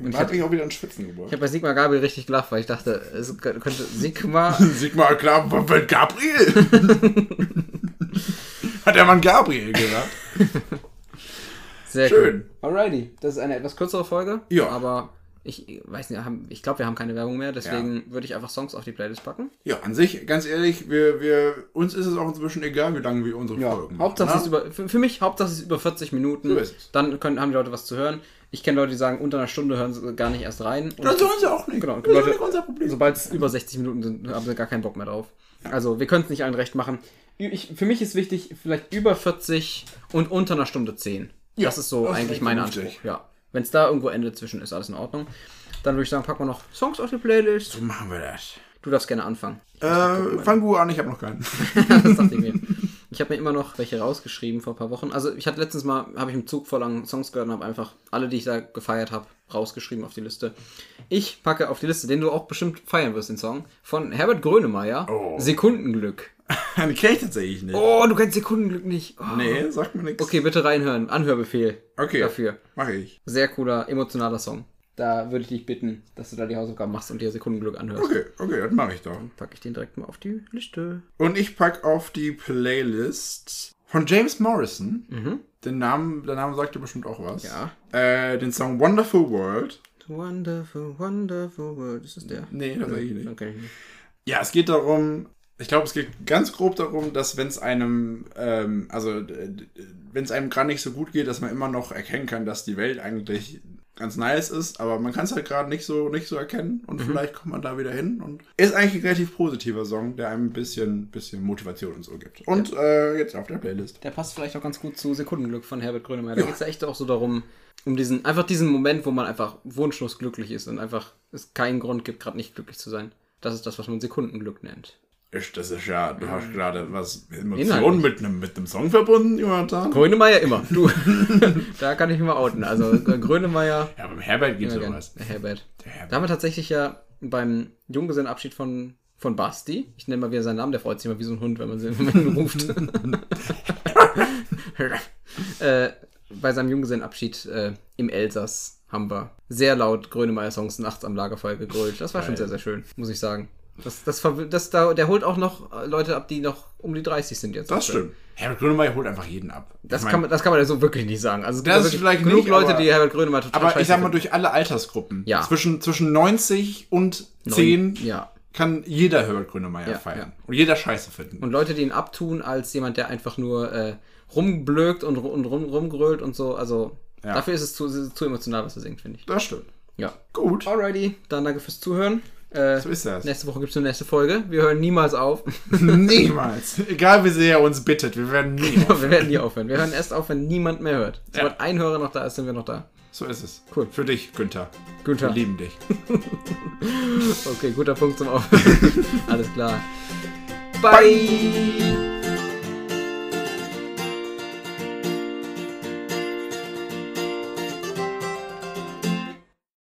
Und ich hat mich auch wieder in Schwitzen Ich gebracht. habe bei Sigma Gabriel richtig gelacht, weil ich dachte, es könnte Sigma. Sigmar, klar, Gabriel. hat der Mann Gabriel gesagt? Sehr Schön. cool. Alrighty. Das ist eine etwas kürzere Folge. Ja. Aber ich weiß nicht, haben- ich glaube, wir haben keine Werbung mehr, deswegen würde ich einfach Songs auf die Playlist packen. Ja, an sich, ganz ehrlich, wir, wir, uns ist es auch inzwischen egal, wie lange wir unsere Folgen machen. Hauptsache ne? ist über, für, für mich Hauptsache es ist über 40 Minuten. So ist. Dann können, haben die Leute was zu hören. Ich kenne Leute, die sagen, unter einer Stunde hören sie gar nicht erst rein. Und Das sollen sie auch nicht. Genau, das ist Leute- nicht unser Problem. Sobald es über 60 Minuten sind, haben sie gar keinen Bock mehr drauf. Also, wir können es nicht allen recht machen. Ich, für mich ist wichtig, vielleicht über 40 und unter einer Stunde 10. Ja, das ist so das ist eigentlich echt mein vernünftig. Anspruch. Ja. Wenn es da irgendwo Ende zwischen ist, alles in Ordnung. Dann würde ich sagen, packen wir noch Songs auf die Playlist. so machen wir das. Du darfst gerne anfangen. Äh, fang du an, ich habe noch keinen. das dachte ich mir. Ich habe mir immer noch welche rausgeschrieben vor ein paar Wochen. Also ich hatte letztens mal, habe ich im Zug vor langen Songs gehört und habe einfach alle, die ich da gefeiert habe, rausgeschrieben auf die Liste. Ich packe auf die Liste, den du auch bestimmt feiern wirst, den Song, von Herbert Grönemeyer, Oh. Sekundenglück. Den kenn ich tatsächlich nicht. Oh, du kennst Sekundenglück nicht. Oh. Nee, sagt mir nichts. Okay, bitte reinhören. Anhörbefehl. Okay. Dafür. Mach ich. Sehr cooler, emotionaler Song. Da würde ich dich bitten, dass du da die Hausaufgaben machst und dir Sekundenglück anhörst. Okay, okay, das mache ich doch. Packe ich den direkt mal auf die Liste. Und ich pack auf die Playlist von James Morrison. Den Namen, der Name sagt dir bestimmt auch was. Ja. Äh, den Song Wonderful World. Wonderful, wonderful world. Ist das der? Nee. Dann kenn ich nicht. Ja, es geht darum, ich glaube, es geht ganz grob darum, dass wenn es einem, ähm, also wenn es einem gerade nicht so gut geht, dass man immer noch erkennen kann, dass die Welt eigentlich ganz nice ist, aber man kann es halt gerade nicht so nicht so erkennen und vielleicht kommt man da wieder hin und ist eigentlich ein relativ positiver Song, der einem ein bisschen bisschen Motivation und so gibt. Und äh, jetzt auf der Playlist. Der passt vielleicht auch ganz gut zu Sekundenglück von Herbert Grönemeyer. Da geht es ja echt auch so darum, um diesen, einfach diesen Moment, wo man einfach wunschlos glücklich ist und einfach es keinen Grund gibt, gerade nicht glücklich zu sein. Das ist das, was man Sekundenglück nennt. Ich, das ist ja, du hast gerade was. Emotionen mit einem mit einem Song verbunden, Jonathan. Grönemeyer immer. Du. da kann ich mich mal outen. Also äh, Grönemeyer. Ja, beim Herbert gibt's immer ja gern. was. Der Herbert. Herbert. Da haben wir tatsächlich ja beim Junggesellenabschied von, von Basti, ich nenne mal wieder seinen Namen, der freut sich immer wie so ein Hund, wenn man, ihn ruft. äh, bei seinem Junggesellenabschied äh, im Elsass haben wir sehr laut Grönemeyer-Songs nachts am Lagerfeuer gegrölt. Das war schon Geil. sehr, sehr schön, muss ich sagen. Das, das, das, da, der holt auch noch äh, Leute ab, die noch um die 30 sind jetzt. Das stimmt. Herbert Grönemeyer holt einfach jeden ab. Das, Ich mein, kann man, das kann man ja so wirklich nicht sagen. Also es gibt Das ist vielleicht genug nicht, Leute, aber- die Herbert Grönemeyer total Aber ich sag mal, finden. durch alle Altersgruppen, Ja. zwischen, zwischen 90 und 10, Ja. kann jeder Herbert Grönemeyer Ja, feiern. ja. Und jeder Scheiße finden. Und Leute, die ihn abtun als jemand, der einfach nur äh, rumblökt und, und rum, rumgrölt und so. Also Ja. dafür ist es zu, zu emotional, was er singt, finde ich. das stimmt. Ja. Gut. Alrighty, dann danke fürs Zuhören. Äh, So ist das. nächste Woche gibt es eine nächste Folge. Wir hören niemals auf. Niemals. Egal wie sehr er uns bittet, wir werden nie. wir werden nie aufhören. Wir hören erst auf, wenn niemand mehr hört. Sobald Ja. ein Hörer noch da ist, sind wir noch da. So ist es. Cool. Für dich, Günther. Günther. Wir lieben dich. Okay, guter Punkt zum Aufhören. Alles klar. Bye.